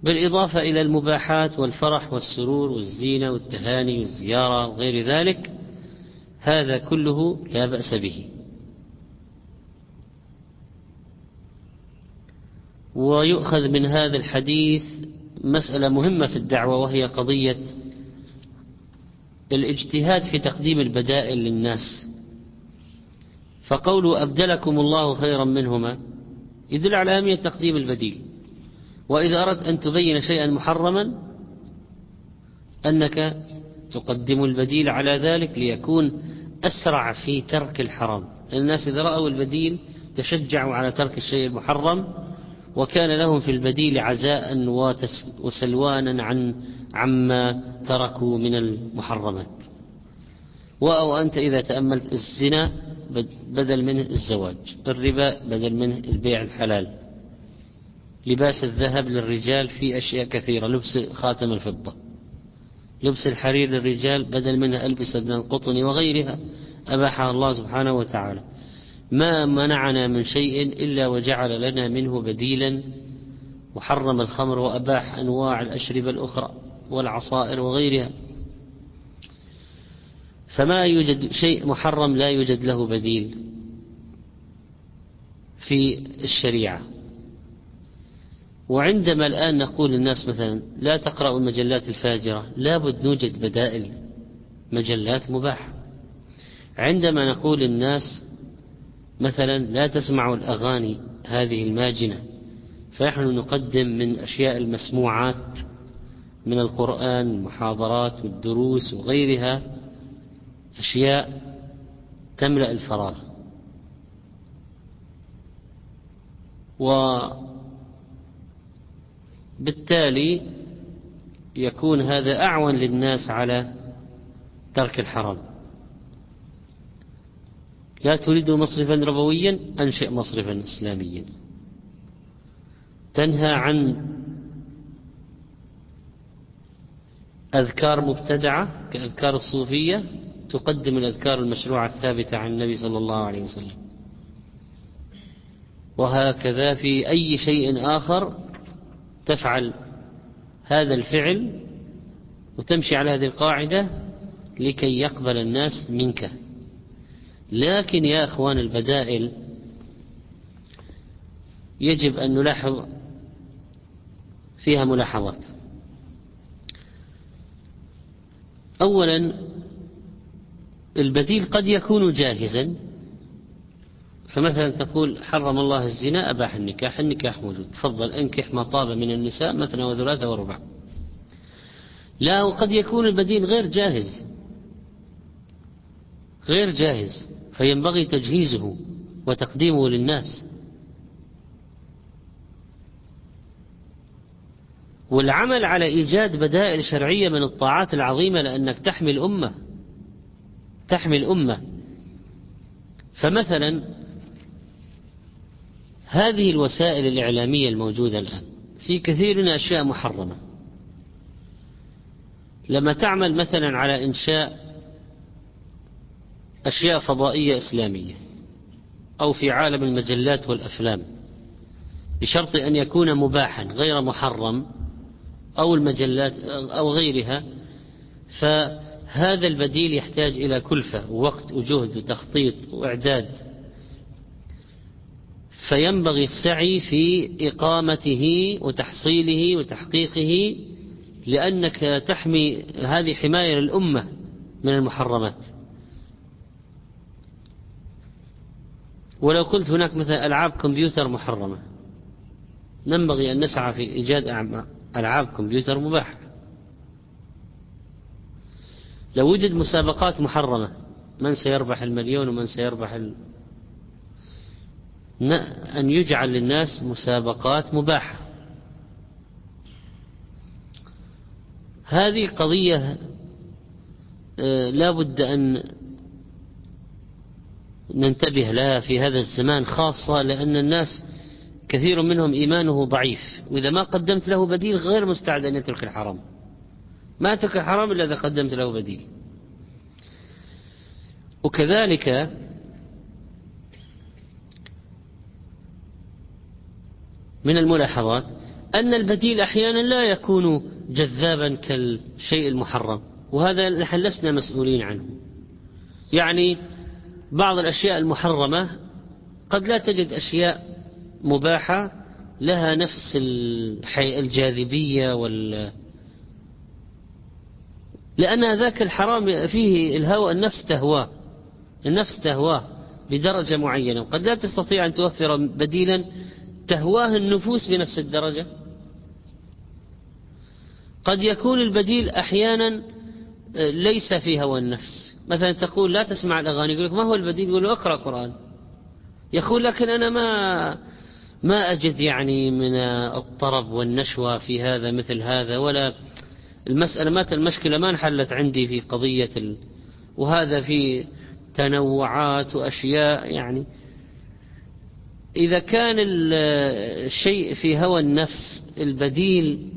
بالإضافة إلى المباحات والفرح والسرور والزينة والتهاني والزيارة وغير ذلك هذا كله لا بأس به. ويؤخذ من هذا الحديث مسألة مهمة في الدعوة وهي قضية الاجتهاد في تقديم البدائل للناس. فقول أبدلكم الله خيرا منهما يدل على أهمية تقديم البديل. وإذا أردت أن تبين شيئا محرما أنك تقدم البديل على ذلك ليكون أسرع في ترك الحرام. الناس إذا رأوا البديل تشجعوا على ترك الشيء المحرم وكان لهم في البديل عزاء وسلوانا عن عما تركوا من المحرمات. أو أنت إذا تأملت الزنا بدل منه الزواج الربا بدل منه البيع الحلال. لباس الذهب للرجال في أشياء كثيرة لبس خاتم الفضة. لبس الحرير للرجال بدل منها ألبسة من القطن وغيرها أباحها الله سبحانه وتعالى. ما منعنا من شيء إلا وجعل لنا منه بديلا وحرم الخمر وأباح أنواع الأشربة الأخرى والعصائر وغيرها. فما يوجد شيء محرم لا يوجد له بديل في الشريعة. وعندما الآن نقول للناس مثلا لا تقرأوا المجلات الفاجرة لابد نوجد بدائل مجلات مباحة عندما نقول للناس مثلا لا تسمعوا الأغاني هذه الماجنة فنحن نقدم من أشياء المسموعات من القرآن المحاضرات والدروس وغيرها أشياء تملأ الفراغ. وبالتالي يكون هذا أعون للناس على ترك الحرام. لا تريد مصرفا ربويا أنشئ مصرفا إسلاميا. تنهى عن أذكار مبتدعة كأذكار الصوفية تقدم الأذكار المشروعة الثابتة عن النبي صلى الله عليه وسلم. وهكذا في أي شيء آخر تفعل هذا الفعل وتمشي على هذه القاعدة لكي يقبل الناس منك. لكن يا أخوان البدائل يجب أن نلاحظ فيها ملاحظات. أولا البديل قد يكون جاهزا. فمثلا تقول حرم الله الزنا أباح النكاح النكاح موجود. تفضل أنكح ما طاب من النساء مثنى وثلاثة وربع. لا وقد يكون البديل غير جاهز. غير جاهز فينبغي تجهيزه وتقديمه للناس. والعمل على إيجاد بدائل شرعية من الطاعات العظيمة لأنك تحمي الأمة. تحمي الأمة. فمثلا هذه الوسائل الإعلامية الموجودة الآن في كثير من أشياء محرمة. لما تعمل مثلا على إنشاء أشياء فضائية إسلامية أو في عالم المجلات والأفلام بشرط أن يكون مباحا غير محرم أو المجلات أو غيرها فهذا البديل يحتاج إلى كلفة ووقت وجهد وتخطيط وإعداد. فينبغي السعي في إقامته وتحصيله وتحقيقه لأنك تحمي هذه حماية للأمة من المحرمات. ولو قلت هناك مثلا ألعاب كمبيوتر محرمة ينبغي أن نسعى في إيجاد ألعاب كمبيوتر مباحة. لو وجد مسابقات محرمة. من سيربح المليون ومن سيربح ال... أن يجعل للناس مسابقات مباحة. هذه قضية آه، لا بد أن ننتبه لها في هذا الزمان خاصة لأن الناس كثير منهم إيمانه ضعيف. وإذا ما قدمت له بديل غير مستعد أن يترك الحرام. ما يترك الحرام إلا إذا قدمت له بديل. وكذلك من الملاحظات أن البديل أحيانا لا يكون جذابا كالشيء المحرم وهذا نحن لسنا مسؤولين عنه. يعني بعض الأشياء المحرمة قد لا تجد أشياء مباحة لها نفس الجاذبية وال لأن ذاك الحرام فيه الهوى النفس تهواه. النفس تهواه بدرجة معينة. وقد لا تستطيع أن توفر بديلا تهواه النفوس بنفس الدرجة. قد يكون البديل أحيانا ليس في هوى النفس. مثلا تقول لا تسمع الأغاني يقول لك ما هو البديل؟ يقول له اقرأ قرآن. يقول لكن أنا ما ما أجد يعني من الطرب والنشوة في هذا مثل هذا ولا المسألة ما المشكلة ما انحلت عندي في قضية ال... وهذا في تنوعات وأشياء يعني. إذا كان الشيء في هوى النفس البديل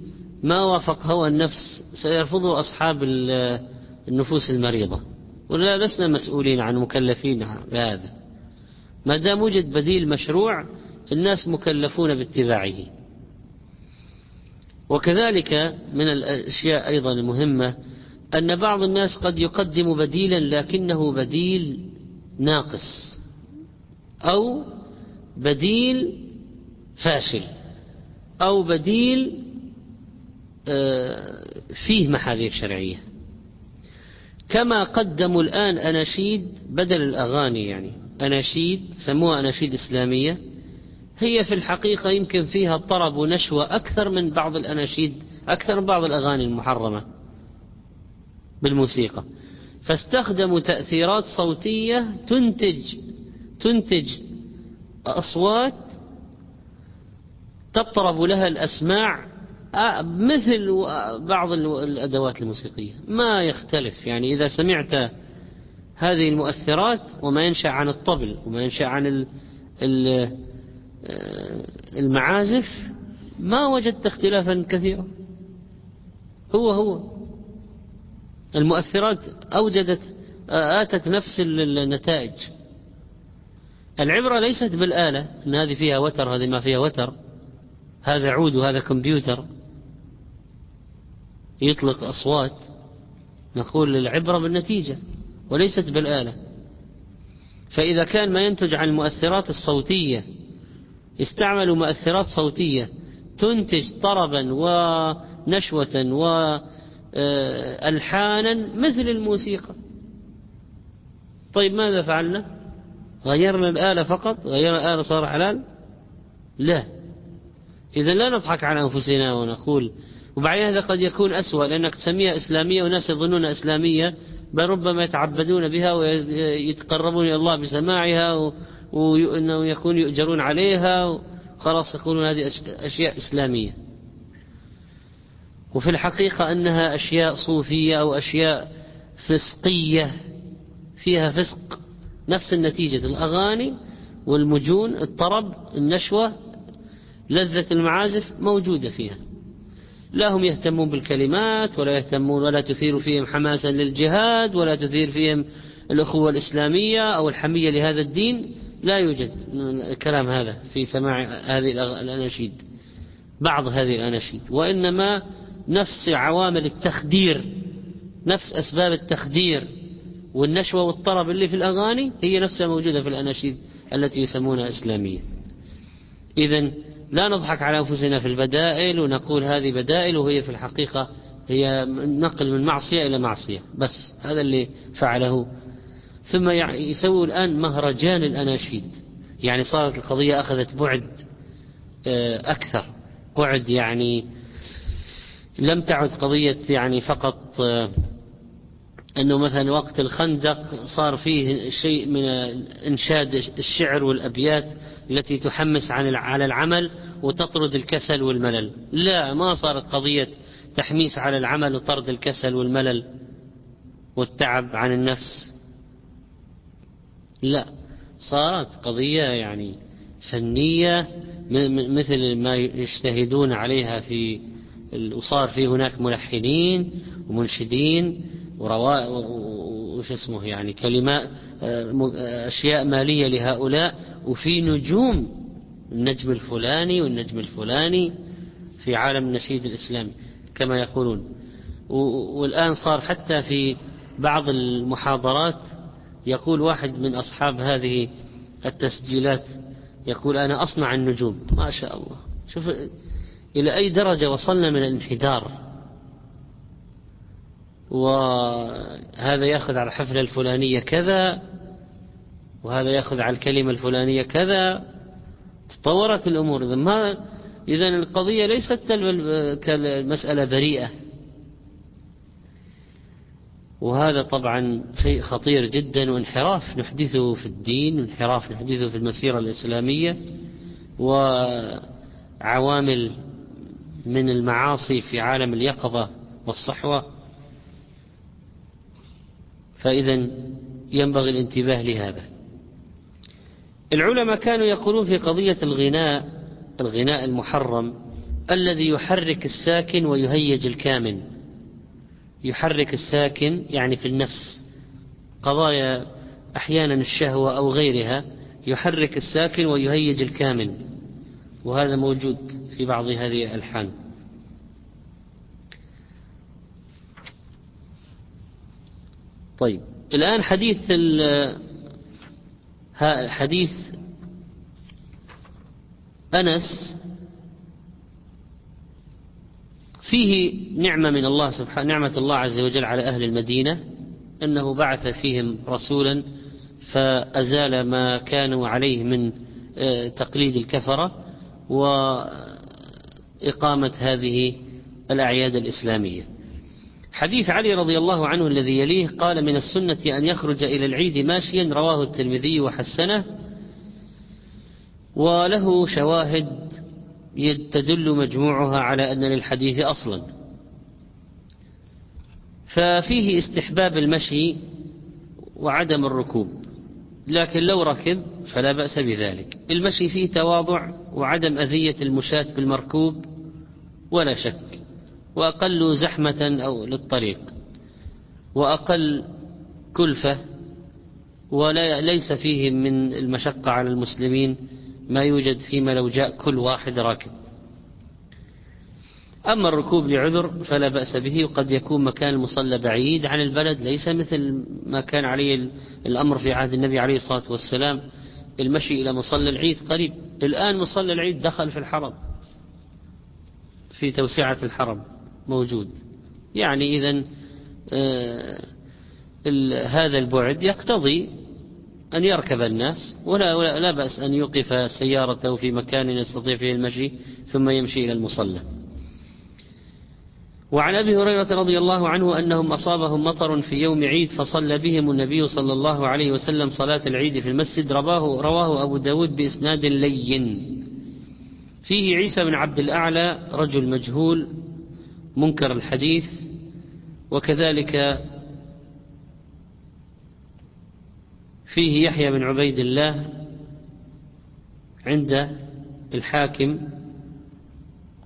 ما وافق هوى النفس سيرفضه أصحاب النفوس المريضة. ولا لسنا مسؤولين عن مكلفين بهذا. ما دام وجد بديل مشروع الناس مكلفون باتباعه. وكذلك من الأشياء أيضا المهمة أن بعض الناس قد يقدم بديلا لكنه بديل ناقص أو بديل فاشل أو بديل آه، فيه محاذير شرعية. كما قدموا الآن أناشيد بدل الأغاني يعني. أناشيد سموها أناشيد إسلامية. هي في الحقيقة يمكن فيها طرب ونشوة أكثر من بعض الأناشيد أكثر من بعض الأغاني المحرمة بالموسيقى. فاستخدموا تأثيرات صوتية تنتج تنتج أصوات تطرب لها الأسماع مثل بعض الأدوات الموسيقية. ما يختلف يعني إذا سمعت هذه المؤثرات وما ينشأ عن الطبل وما ينشأ عن المعازف ما وجدت اختلافا كثيرا. هو هو. المؤثرات أوجدت آتت نفس النتائج. العبرة ليست بالآلة أن هذه فيها وتر هذه ما فيها وتر. هذا عود وهذا كمبيوتر. يطلق أصوات. نقول العبرة بالنتيجة وليست بالآلة. فإذا كان ما ينتج عن المؤثرات الصوتية استعملوا مؤثرات صوتية تنتج طربا ونشوة وألحانا مثل الموسيقى. طيب ماذا فعلنا؟ غيرنا الآلة فقط؟ غيرنا الآلة صار حلال؟ لا. إذا لا نضحك على أنفسنا ونقول وبعدين هذا قد يكون أسوأ لأنك تسميها إسلامية وناس يظنونها إسلامية بل ربما يتعبدون بها ويتقربون إلى الله بسماعها وأنه يكون يؤجرون عليها خلاص يقولون هذه أشياء إسلامية. وفي الحقيقة أنها أشياء صوفية أو أشياء فسقية. فيها فسق نفس النتيجة الأغاني والمجون الطرب النشوة لذة المعازف موجودة فيها. لا هم يهتمون بالكلمات ولا يهتمون ولا تثير فيهم حماسا للجهاد ولا تثير فيهم الأخوة الإسلامية أو الحمية لهذا الدين. لا يوجد الكلام هذا في سماع هذه الأناشيد بعض هذه الأناشيد وإنما نفس عوامل التخدير نفس أسباب التخدير والنشوة والطرب اللي في الأغاني هي نفسها موجودة في الأناشيد التي يسمونها إسلامية. إذا لا نضحك على أنفسنا في البدائل ونقول هذه بدائل وهي في الحقيقة هي نقل من معصية إلى معصية بس هذا اللي فعله ثم يسوي الآن مهرجان الأناشيد. يعني صارت القضية أخذت بعد آه، أكثر. بعد يعني لم تعد قضية يعني فقط آه، أنه مثلا وقت الخندق صار فيه شيء من إنشاد الشعر والأبيات التي تحمس عن على العمل وتطرد الكسل والملل. لا ما صارت قضية تحميس على العمل وطرد الكسل والملل والتعب عن النفس. لا صارت قضية يعني فنية مثل ما يجتهدون عليها في وصار في هناك ملحنين ومنشدين ورواء وش اسمه يعني كلمات أشياء مالية لهؤلاء وفي نجوم النجم الفلاني والنجم الفلاني في عالم النشيد الإسلامي كما يقولون. والآن صار حتى في بعض المحاضرات يقول واحد من أصحاب هذه التسجيلات يقول أنا أصنع النجوم. ما شاء الله. شوف إلى أي درجة وصلنا من الانحدار؟ وهذا يأخذ على الحفلة الفلانية كذا وهذا يأخذ على الكلمة الفلانية كذا. تطورت الأمور. إذا ما إذا القضية ليست كالمسألة بريئة. وهذا طبعا شيء خطير جدا وانحراف نحدثه في الدين وانحراف نحدثه في المسيرة الإسلامية وعوامل من المعاصي في عالم اليقظة والصحوة. فإذا ينبغي الانتباه لهذا. العلماء كانوا يقولون في قضية الغناء الغناء المحرم الذي يحرك الساكن ويهيج الكامن. يحرك الساكن يعني في النفس. قضايا أحيانا الشهوة أو غيرها يحرك الساكن ويهيج الكامن وهذا موجود في بعض هذه الألحان. طيب الآن حديث حديث أنس فيه نعمة من الله سبحانه نعمة الله عز وجل على أهل المدينة أنه بعث فيهم رسولا فأزال ما كانوا عليه من آه، تقليد الكفرة وإقامة هذه الأعياد الإسلامية. حديث علي رضي الله عنه الذي يليه قال من السنة أن يخرج إلى العيد ماشيا رواه الترمذي وحسنه وله شواهد تدل مجموعها على أن للحديث أصلا. ففيه استحباب المشي وعدم الركوب لكن لو ركب فلا بأس بذلك. المشي فيه تواضع وعدم أذية المشاة بالمركوب ولا شك وأقل زحمة أو للطريق وأقل كلفة وليس فيه من المشقة على المسلمين ما يوجد فيما لو جاء كل واحد راكب. أما الركوب لعذر فلا بأس به وقد يكون مكان المصلى بعيد عن البلد ليس مثل ما كان عليه الأمر في عهد النبي عليه الصلاة والسلام. المشي إلى مصلى العيد قريب. الآن مصلى العيد دخل في الحرم في توسعة الحرم موجود. يعني إذا آه هذا البعد يقتضي أن يركب الناس ولا, ولا لا بأس أن يوقف سيارته في مكان يستطيع فيه المشي ثم يمشي إلى المصلى. وعن أبي هريرة رضي الله عنه أنهم أصابهم مطر في يوم عيد فصلى بهم النبي صلى الله عليه وسلم صلاة العيد في المسجد رواه رواه أبو داود بإسناد لين. فيه عيسى بن عبد الأعلى رجل مجهول منكر الحديث وكذلك فيه يحيى بن عبيد الله عند الحاكم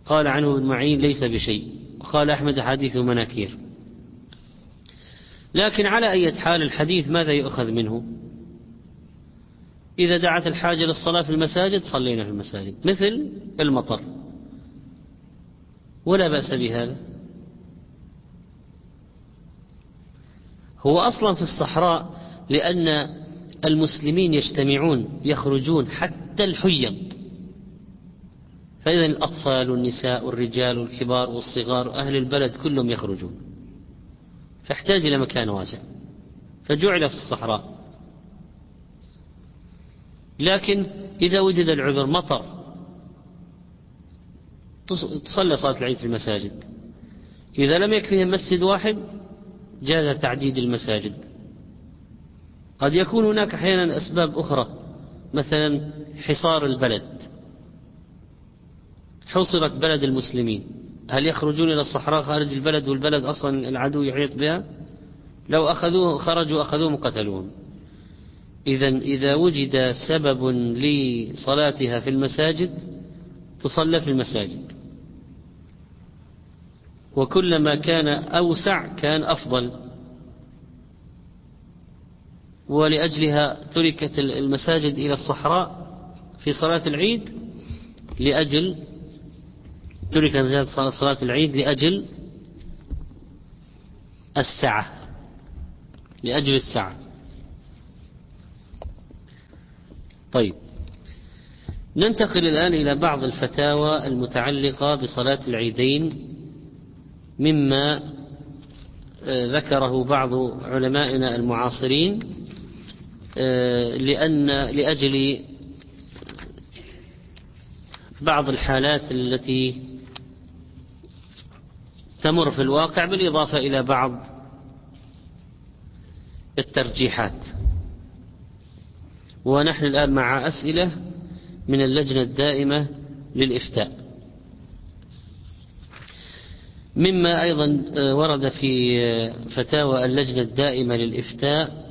قال عنه ابن معين ليس بشيء وقال أحمد حديث مناكير. لكن على أي حال الحديث ماذا يؤخذ منه؟ إذا دعت الحاجة للصلاة في المساجد صلينا في المساجد مثل المطر. ولا بأس بهذا. هو أصلا في الصحراء لأن المسلمين يجتمعون يخرجون حتى الحيض. فإذا الأطفال والنساء والرجال والكبار والصغار أهل البلد كلهم يخرجون. فاحتاج إلى مكان واسع. فجعل في الصحراء. لكن إذا وجد العذر مطر تصلى صلاة العيد في المساجد. إذا لم يكفهم مسجد واحد جاز تعديد المساجد. قد يكون هناك أحيانا أسباب أخرى مثلا حصار البلد. حصرت بلد المسلمين. هل يخرجون إلى الصحراء خارج البلد والبلد أصلا العدو يحيط بها؟ لو أخذوه خرجوا أخذوهم وقتلوهم. إذا إذا وجد سبب لصلاتها في المساجد تصلى في المساجد. وكلما كان أوسع كان أفضل. ولأجلها تركت المساجد إلى الصحراء في صلاة العيد لأجل ترك مساجد صلاة العيد لأجل السعة لأجل السعة طيب. ننتقل الآن إلى بعض الفتاوى المتعلقة بصلاة العيدين مما آه، ذكره بعض علمائنا المعاصرين. لأن لأجل بعض الحالات التي تمر في الواقع بالإضافة إلى بعض الترجيحات. ونحن الآن مع أسئلة من اللجنة الدائمة للإفتاء. مما أيضا ورد في فتاوى اللجنة الدائمة للإفتاء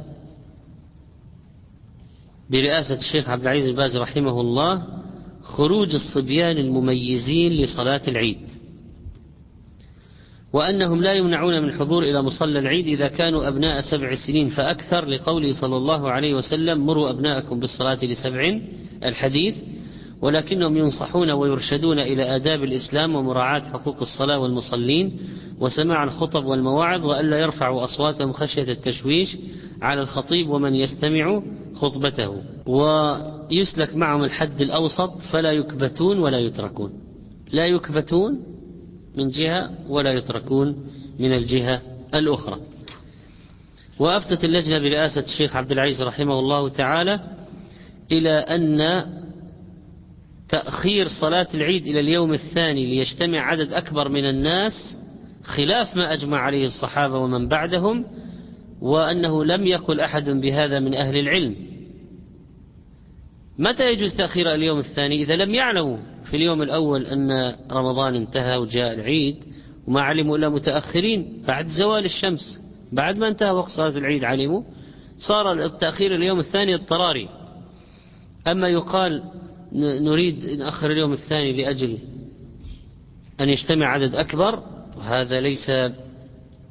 برئاسة الشيخ عبد العزيز الباز رحمه الله خروج الصبيان المميزين لصلاة العيد. وأنهم لا يمنعون من الحضور إلى مصلى العيد إذا كانوا أبناء سبع سنين فأكثر لقوله صلى الله عليه وسلم مروا أبناءكم بالصلاة لسبع الحديث ولكنهم ينصحون ويرشدون إلى آداب الإسلام ومراعاة حقوق الصلاة والمصلين وسماع الخطب والمواعظ وألا يرفعوا أصواتهم خشية التشويش على الخطيب ومن يستمع خطبته. ويسلك معهم الحد الأوسط فلا يكبتون ولا يتركون. لا يكبتون من جهة ولا يتركون من الجهة الأخرى. وأفتت اللجنة برئاسة الشيخ عبد العزيز رحمه الله تعالى إلى أن تأخير صلاة العيد إلى اليوم الثاني ليجتمع عدد أكبر من الناس خلاف ما أجمع عليه الصحابة ومن بعدهم وأنه لم يقل أحد بهذا من أهل العلم. متى يجوز تأخير اليوم الثاني؟ إذا لم يعلموا في اليوم الأول أن رمضان انتهى وجاء العيد وما علموا إلا متأخرين بعد زوال الشمس بعد ما انتهى وقت صلاة العيد علموا صار التأخير اليوم الثاني اضطراري. أما يقال نريد نأخر اليوم الثاني لأجل أن يجتمع عدد أكبر وهذا ليس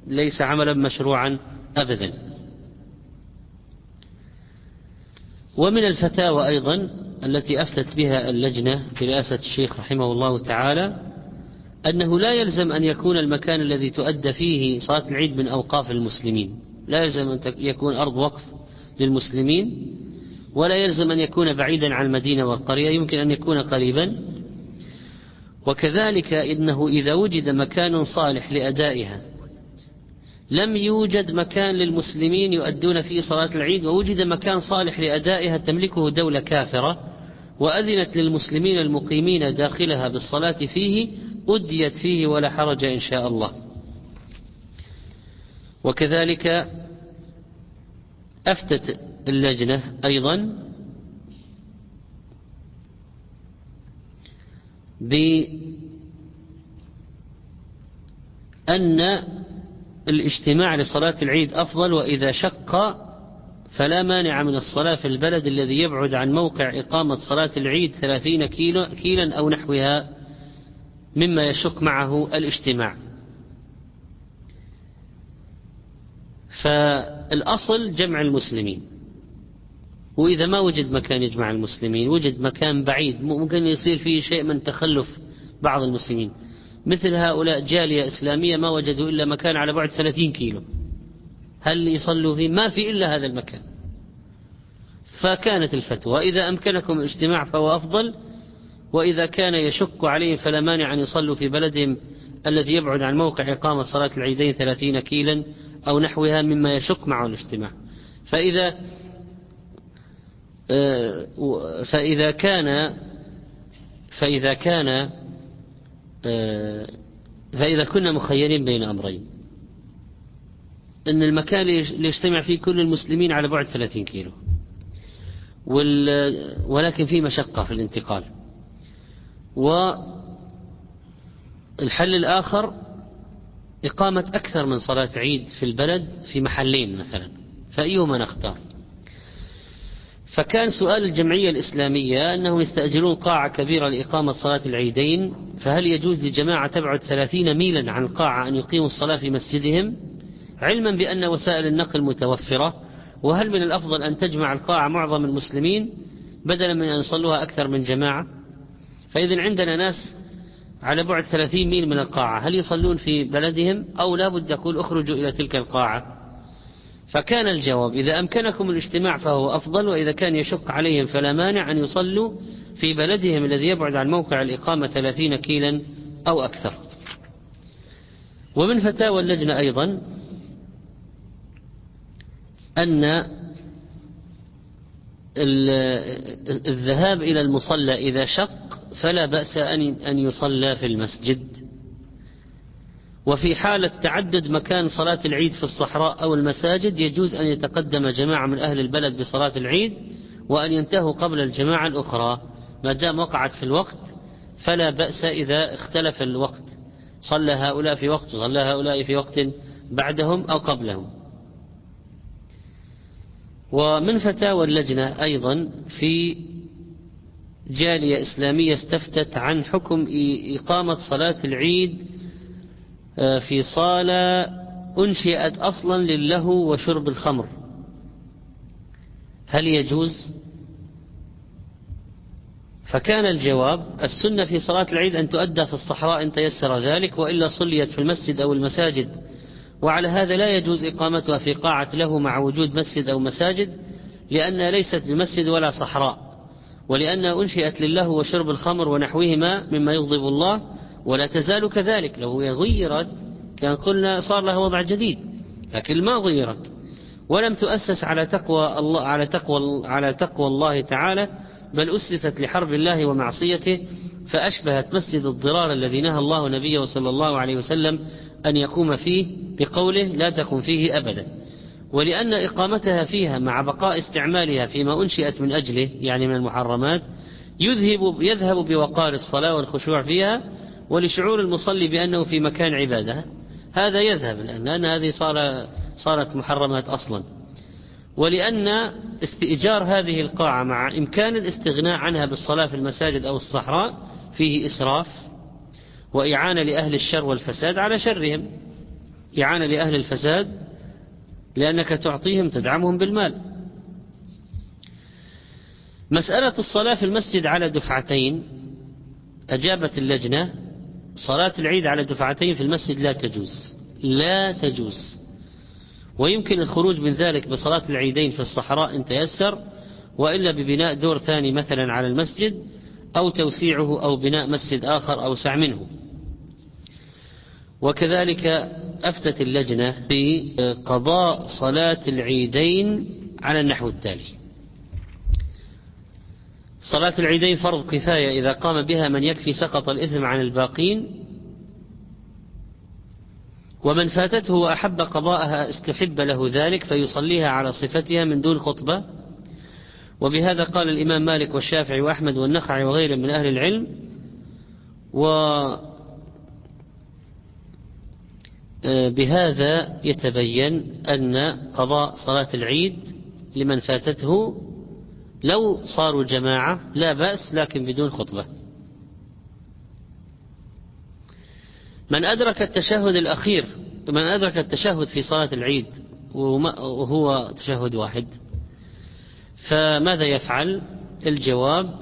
ليس عملا مشروعا. أبدا. ومن الفتاوى أيضا التي أفتت بها اللجنة في رئاسة الشيخ رحمه الله تعالى أنه لا يلزم أن يكون المكان الذي تؤدى فيه صلاة العيد من أوقاف المسلمين. لا يلزم أن يكون أرض وقف للمسلمين ولا يلزم أن يكون بعيدا عن المدينة والقرية يمكن أن يكون قريبا. وكذلك إنه إذا وجد مكان صالح لأدائها لم يوجد مكان للمسلمين يؤدون فيه صلاة العيد ووجد مكان صالح لأدائها تملكه دولة كافرة وأذنت للمسلمين المقيمين داخلها بالصلاة فيه أديت فيه ولا حرج إن شاء الله. وكذلك أفتت اللجنة أيضا بأن الاجتماع لصلاة العيد أفضل وإذا شق فلا مانع من الصلاة في البلد الذي يبعد عن موقع إقامة صلاة العيد ثلاثين كيلو كيلا أو نحوها مما يشق معه الاجتماع. فالأصل جمع المسلمين. وإذا ما وجد مكان يجمع المسلمين وجد مكان بعيد ممكن يصير فيه شيء من تخلف بعض المسلمين. مثل هؤلاء جالية إسلامية ما وجدوا إلا مكان على بعد ثلاثين كيلو. هل يصلوا فيه؟ ما في إلا هذا المكان. فكانت الفتوى. إذا أمكنكم الاجتماع فهو أفضل وإذا كان يشق عليهم فلا مانع أن يصلوا في بلدهم الذي يبعد عن موقع إقامة صلاة العيدين ثلاثين كيلا أو نحوها مما يشق معه الاجتماع. فإذا آه، فإذا كان فإذا كان فإذا كنا مخيرين بين أمرين. أن المكان اللي يجتمع فيه كل المسلمين على بعد 30 كيلو. ولكن في مشقة في الانتقال. والحل الآخر إقامة أكثر من صلاة عيد في البلد في محلين مثلا. فأيهما نختار؟ فكان سؤال الجمعية الإسلامية أنهم يستأجرون قاعة كبيرة لإقامة صلاة العيدين فهل يجوز لجماعة تبعد ثلاثين ميلا عن القاعة أن يقيموا الصلاة في مسجدهم؟ علما بأن وسائل النقل متوفرة وهل من الأفضل أن تجمع القاعة معظم المسلمين بدلا من أن يصلوها أكثر من جماعة؟ فإذا عندنا ناس على بعد ثلاثين ميل من القاعة هل يصلون في بلدهم أو لا بد أقول اخرجوا إلى تلك القاعة؟ فكان الجواب إذا أمكنكم الاجتماع فهو أفضل وإذا كان يشق عليهم فلا مانع أن يصلوا في بلدهم الذي يبعد عن موقع الإقامة ثلاثين كيلا أو أكثر. ومن فتاوى اللجنة أيضا أن الذهاب إلى المصلى إذا شق فلا بأس أن يصلى في المسجد. وفي حالة تعدد مكان صلاة العيد في الصحراء أو المساجد يجوز أن يتقدم جماعة من أهل البلد بصلاة العيد وأن ينتهوا قبل الجماعة الأخرى. ما دام وقعت في الوقت فلا بأس إذا اختلف الوقت. صلى هؤلاء في وقت وصلى هؤلاء في وقت بعدهم أو قبلهم. ومن فتاوى اللجنة أيضا في جالية إسلامية استفتت عن حكم إقامة صلاة العيد في صالة أنشئت أصلا للهو وشرب الخمر. هل يجوز؟ فكان الجواب السنة في صلاة العيد أن تؤدى في الصحراء إن تيسر ذلك وإلا صليت في المسجد أو المساجد. وعلى هذا لا يجوز إقامتها في قاعة له مع وجود مسجد أو مساجد لأنها ليست بمسجد ولا صحراء ولأنها أنشئت لله وشرب الخمر ونحوهما مما يغضب الله ولا تزال كذلك. لو غيرت كان قلنا صار لها وضع جديد لكن ما غيرت. ولم تؤسس على تقوى الله على تقوى على تقوى الله تعالى بل أسست لحرب الله ومعصيته فأشبهت مسجد الضرار الذي نهى الله نبيه صلى الله عليه وسلم أن يقوم فيه بقوله لا تقم فيه أبدا. ولأن إقامتها فيها مع بقاء استعمالها فيما أنشئت من أجله يعني من المحرمات يذهب يذهب بوقار الصلاة والخشوع فيها ولشعور المصلي بأنه في مكان عبادة هذا يذهب لأن هذه صار صارت محرمات أصلا. ولأن استئجار هذه القاعة مع إمكان الاستغناء عنها بالصلاة في المساجد أو الصحراء فيه إسراف وإعانة لأهل الشر والفساد على شرهم. إعانة لأهل الفساد لأنك تعطيهم تدعمهم بالمال. مسألة الصلاة في المسجد على دفعتين أجابت اللجنة صلاة العيد على دفعتين في المسجد لا تجوز لا تجوز. ويمكن الخروج من ذلك بصلاة العيدين في الصحراء إن تيسر وإلا ببناء دور ثاني مثلا على المسجد أو توسيعه أو بناء مسجد آخر أوسع منه. وكذلك أفتت اللجنة بقضاء صلاة العيدين على النحو التالي. صلاة العيدين فرض كفاية إذا قام بها من يكفي سقط الإثم عن الباقين. ومن فاتته وأحب قضاءها استحب له ذلك فيصليها على صفتها من دون خطبة. وبهذا قال الإمام مالك والشافعي وأحمد والنخعي وغيرهم من أهل العلم. و بهذا يتبين أن قضاء صلاة العيد لمن فاتته لو صاروا جماعة لا بأس لكن بدون خطبة. من أدرك التشهد الأخير من أدرك التشهد في صلاة العيد وهو تشهد واحد فماذا يفعل؟ الجواب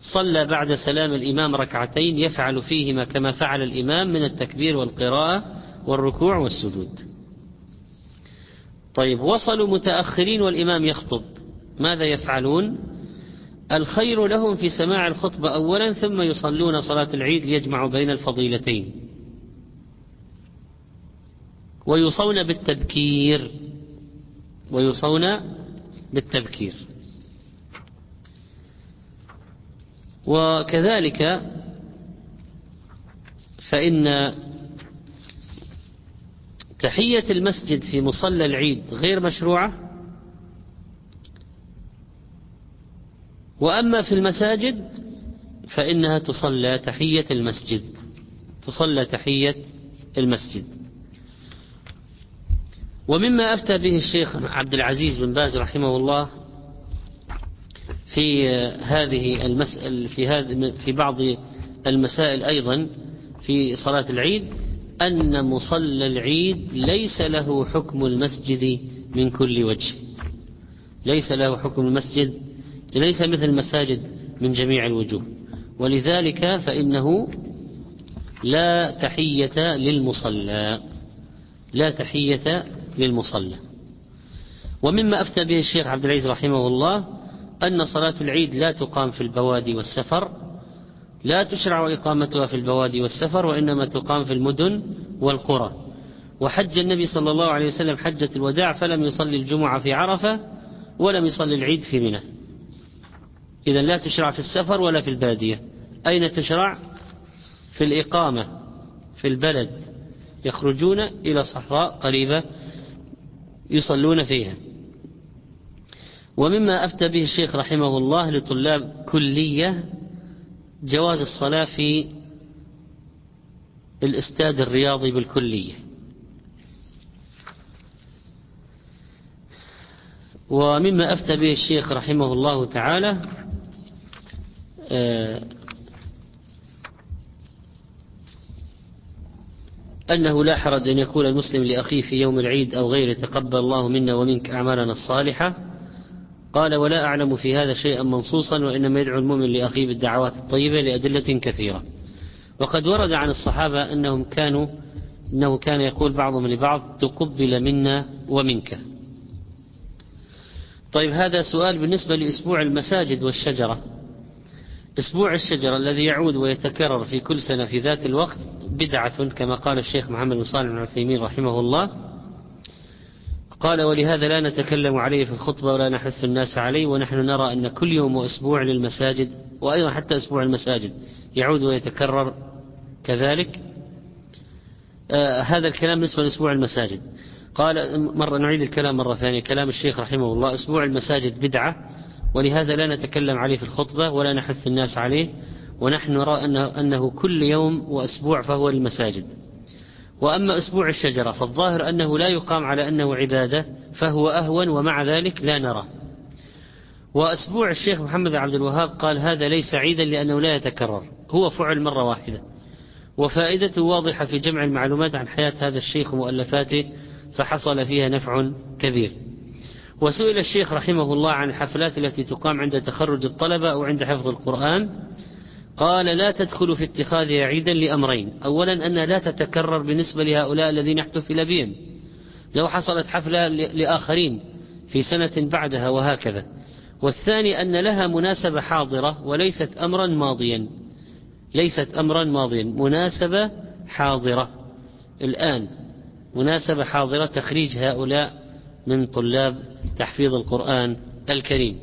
صلى بعد سلام الإمام ركعتين يفعل فيهما كما فعل الإمام من التكبير والقراءة والركوع والسجود. طيب وصلوا متأخرين والإمام يخطب. ماذا يفعلون؟ الخير لهم في سماع الخطبة أولا ثم يصلون صلاة العيد ليجمعوا بين الفضيلتين. ويوصون بالتبكير. ويوصون بالتبكير. وكذلك فإن تحية المسجد في مصلى العيد غير مشروعة وأما في المساجد فإنها تصلى تحية المسجد. تصلى تحية المسجد. ومما أفتى به الشيخ عبد العزيز بن باز رحمه الله في هذه المسألة في هذه في بعض المسائل أيضا في صلاة العيد أن مصلى العيد ليس له حكم المسجد من كل وجه. ليس له حكم المسجد ليس مثل المساجد من جميع الوجوه. ولذلك فإنه لا تحية للمصلى. لا تحية للمصلى. ومما أفتى به الشيخ عبد العزيز رحمه الله أن صلاة العيد لا تقام في البوادي والسفر لا تشرع إقامتها في البوادي والسفر وإنما تقام في المدن والقرى. وحج النبي صلى الله عليه وسلم حجة الوداع فلم يصلي الجمعة في عرفة ولم يصلي العيد في منى. إذا لا تشرع في السفر ولا في البادية. أين تشرع؟ في الإقامة في البلد. يخرجون إلى صحراء قريبة يصلون فيها. ومما أفتى به الشيخ رحمه الله لطلاب كلية جواز الصلاة في الاستاد الرياضي بالكلية. ومما أفتى به الشيخ رحمه الله تعالى أنه لا حرج أن يقول المسلم لأخيه في يوم العيد أو غيره تقبل الله منا ومنك أعمالنا الصالحة. قال ولا أعلم في هذا شيئا منصوصا وإنما يدعو المؤمن لأخيه بالدعوات الطيبة لأدلة كثيرة. وقد ورد عن الصحابة أنهم كانوا أنه كان يقول بعضهم لبعض تقبل منا ومنك. طيب هذا سؤال بالنسبة لأسبوع المساجد والشجرة. أسبوع الشجرة الذي يعود ويتكرر في كل سنة في ذات الوقت بدعة كما قال الشيخ محمد بن صالح بن عثيمين رحمه الله. قال ولهذا لا نتكلم عليه في الخطبة ولا نحث الناس عليه ونحن نرى أن كل يوم وأسبوع للمساجد وأيضا حتى أسبوع المساجد يعود ويتكرر كذلك. آه هذا الكلام بالنسبة لأسبوع المساجد. قال مرة نعيد الكلام مرة ثانية. كلام الشيخ رحمه الله أسبوع المساجد بدعة ولهذا لا نتكلم عليه في الخطبة ولا نحث الناس عليه ونحن نرى أنه, أنه كل يوم وأسبوع فهو المساجد. وأما أسبوع الشجرة فالظاهر أنه لا يقام على أنه عبادة فهو أهون ومع ذلك لا نرى. وأسبوع الشيخ محمد عبد الوهاب قال هذا ليس عيدا لأنه لا يتكرر هو فعل مرة واحدة. وفائدته واضحة في جمع المعلومات عن حياة هذا الشيخ ومؤلفاته فحصل فيها نفع كبير. وسئل الشيخ رحمه الله عن الحفلات التي تقام عند تخرج الطلبة أو عند حفظ القرآن قال لا تدخل في اتخاذها عيدا لأمرين. أولا أنها لا تتكرر بالنسبة لهؤلاء الذين احتفل بهم. لو حصلت حفلة لآخرين في سنة بعدها وهكذا. والثاني أن لها مناسبة حاضرة وليست أمرا ماضيا. ليست أمرا ماضيا. مناسبة حاضرة. الآن مناسبة حاضرة تخريج هؤلاء من طلاب تحفيظ القرآن الكريم.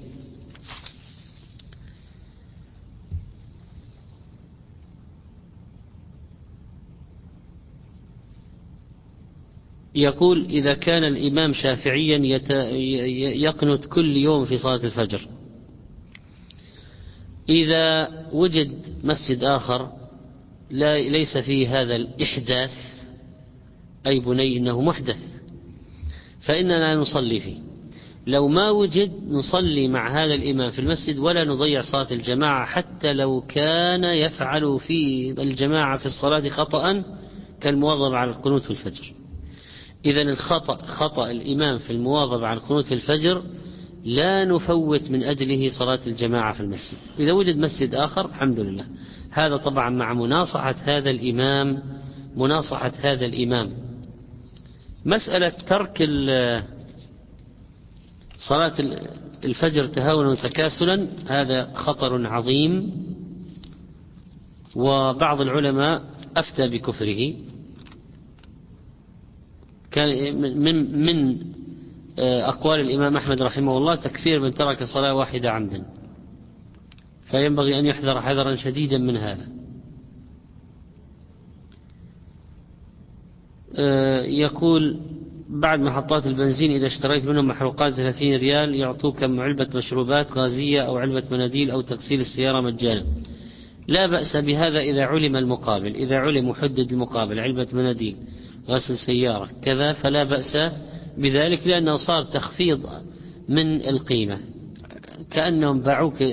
يقول إذا كان الإمام شافعيا يقنت كل يوم في صلاة الفجر. إذا وجد مسجد آخر لا ليس فيه هذا الإحداث أي بني إنه محدث. فإننا نصلي فيه. لو ما وجد نصلي مع هذا الإمام في المسجد ولا نضيع صلاة الجماعة حتى لو كان يفعل في الجماعة في الصلاة خطأ كالمواظبة على القنوت في الفجر. إذا الخطأ خطأ الإمام في المواظبة على القنوت في الفجر لا نفوت من أجله صلاة الجماعة في المسجد. إذا وجد مسجد آخر الحمد لله. هذا طبعا مع مناصحة هذا الإمام مناصحة هذا الإمام مسألة ترك صلاة الفجر تهاونا وتكاسلا هذا خطر عظيم. وبعض العلماء أفتى بكفره. كان من من آه، أقوال الإمام أحمد رحمه الله تكفير من ترك صلاة واحدة عمدا. فينبغي أن يحذر حذرا شديدا من هذا. يقول بعد محطات البنزين إذا اشتريت منهم محروقات 30 ريال يعطوك علبة مشروبات غازية أو علبة مناديل أو تغسيل السيارة مجانا. لا بأس بهذا إذا علم المقابل إذا علم محدد المقابل علبة مناديل غسل سيارة كذا فلا بأس بذلك لأنه صار تخفيض من القيمة. كأنهم باعوك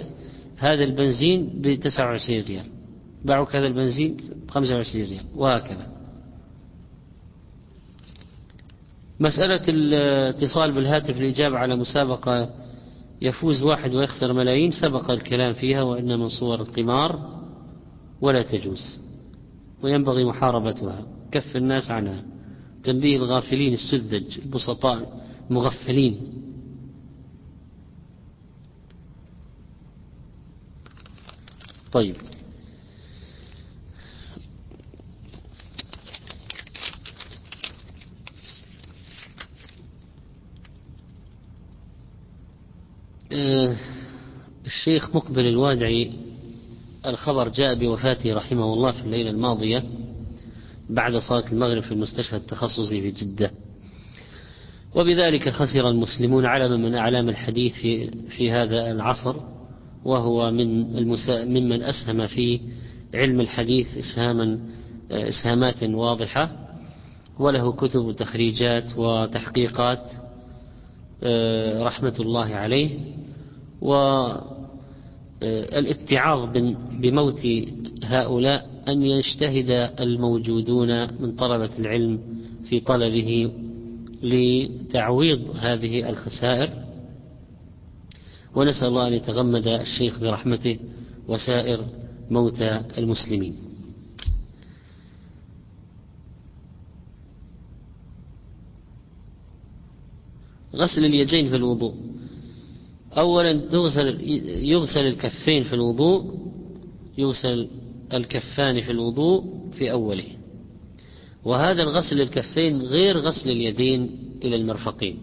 هذا البنزين ب 29 ريال باعوك هذا البنزين ب 25 ريال وهكذا. مسألة الاتصال بالهاتف الإجابة على مسابقة يفوز واحد ويخسر ملايين سبق الكلام فيها وإن من صور القمار ولا تجوز. وينبغي محاربتها. كف الناس عنها. تنبيه الغافلين السذج البسطاء المغفلين. طيب. الشيخ مقبل الوادعي الخبر جاء بوفاته رحمه الله في الليلة الماضية بعد صلاة المغرب في المستشفى التخصصي في جدة. وبذلك خسر المسلمون علما من أعلام الحديث في, في هذا العصر وهو من المسا ممن أسهم في علم الحديث إسهاما إسهامات واضحة وله كتب وتخريجات وتحقيقات آه، رحمة الله عليه والاتعاظ بموت هؤلاء أن يجتهد الموجودون من طلبة العلم في طلبه لتعويض هذه الخسائر. ونسأل الله أن يتغمد الشيخ برحمته وسائر موتى المسلمين. غسل اليدين في الوضوء. أولا يغسل, يغسل الكفين في الوضوء يغسل الكفان في الوضوء في أوله. وهذا الغسل للكفين غير غسل اليدين إلى المرفقين.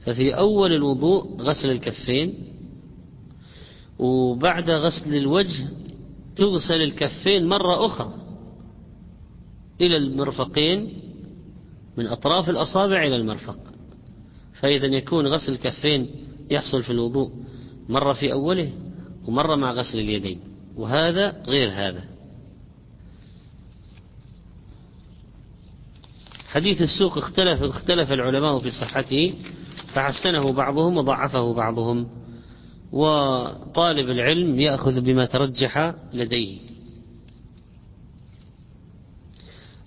ففي أول الوضوء غسل الكفين وبعد غسل الوجه تغسل الكفين مرة أخرى إلى المرفقين من أطراف الأصابع إلى المرفق. فإذا يكون غسل الكفين يحصل في الوضوء مرة في أوله ومرة مع غسل اليدين وهذا غير هذا. حديث السوق اختلف اختلف العلماء في صحته فحسنه بعضهم وضعفه بعضهم وطالب العلم يأخذ بما ترجح لديه.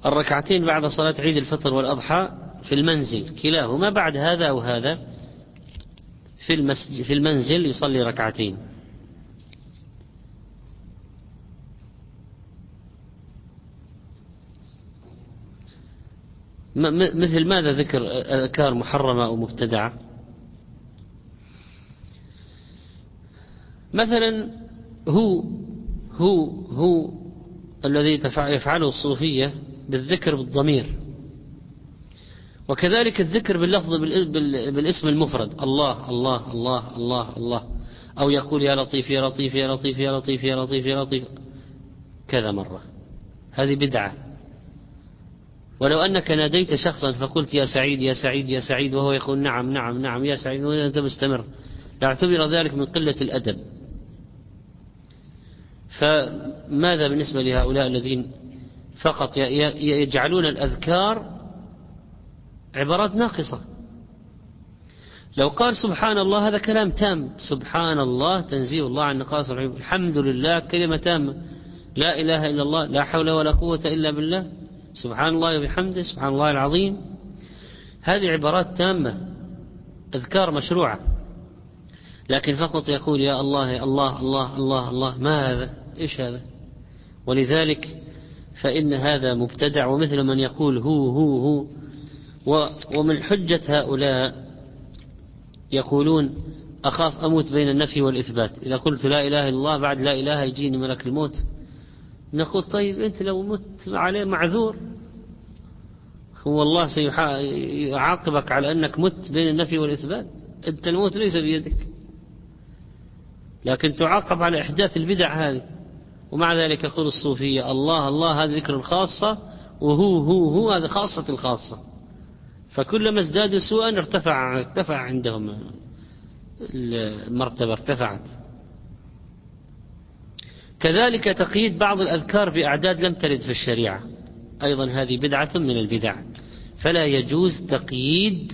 الركعتين بعد صلاة عيد الفطر والأضحى في المنزل كلاهما بعد هذا أو هذا في, المسجد في المنزل يصلي ركعتين. مثل ماذا ذكر أذكار محرمة أو مبتدعة؟ مثلا هو هو هو الذي يفعله الصوفية بالذكر بالضمير. وكذلك الذكر باللفظ بالاسم المفرد. الله الله الله الله الله. أو يقول يا لطيف يا لطيف يا لطيف يا لطيف يا لطيف يا لطيف. كذا مرة. هذه بدعة. ولو أنك ناديت شخصا فقلت يا سعيد يا سعيد يا سعيد وهو يقول نعم نعم نعم يا سعيد وأنت مستمر. لاعتبر ذلك من قلة الأدب. فماذا بالنسبة لهؤلاء الذين فقط يجعلون الأذكار عبارات ناقصة. لو قال سبحان الله هذا كلام تام. سبحان الله تنزيه الله عن نقاص العيوب الحمد لله كلمة تامة. لا إله إلا الله لا حول ولا قوة إلا بالله. سبحان الله وبحمده سبحان الله العظيم. هذه عبارات تامة أذكار مشروعة. لكن فقط يقول يا الله يا الله الله الله الله ما هذا؟ إيش هذا؟ ولذلك فإن هذا مبتدع ومثل من يقول هو هو هو. ومن حجة هؤلاء يقولون أخاف أموت بين النفي والإثبات. إذا قلت لا إله إلا الله بعد لا إله يجيني ملك الموت. نقول طيب أنت لو مت عليه معذور. هو الله سيعاقبك على أنك مت بين النفي والإثبات. أنت الموت ليس بيدك. لكن تعاقب على إحداث البدع هذه. ومع ذلك يقول الصوفية الله الله هذه ذكر الخاصة. وهو هو هو هذا خاصة الخاصة. فكلما ازدادوا سوءا ارتفع ارتفع عندهم المرتبة ارتفعت. كذلك تقييد بعض الأذكار بأعداد لم ترد في الشريعة. أيضا هذه بدعة من البدع. فلا يجوز تقييد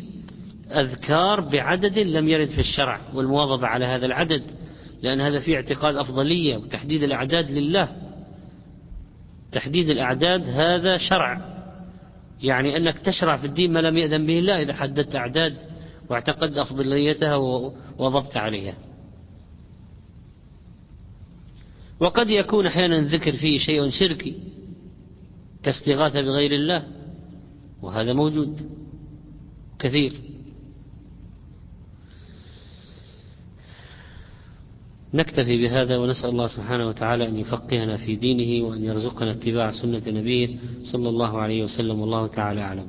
أذكار بعدد لم يرد في الشرع والمواظبة على هذا العدد لأن هذا فيه اعتقاد أفضلية وتحديد الأعداد لله. تحديد الأعداد هذا شرع. يعني أنك تشرع في الدين ما لم يأذن به الله إذا حددت أعداد واعتقد أفضليتها وضبط عليها. وقد يكون أحيانا الذكر فيه شيء شركي كاستغاثة بغير الله وهذا موجود كثير. نكتفي بهذا ونسأل الله سبحانه وتعالى أن يفقهنا في دينه وأن يرزقنا اتباع سنة نبيه صلى الله عليه وسلم والله تعالى أعلم.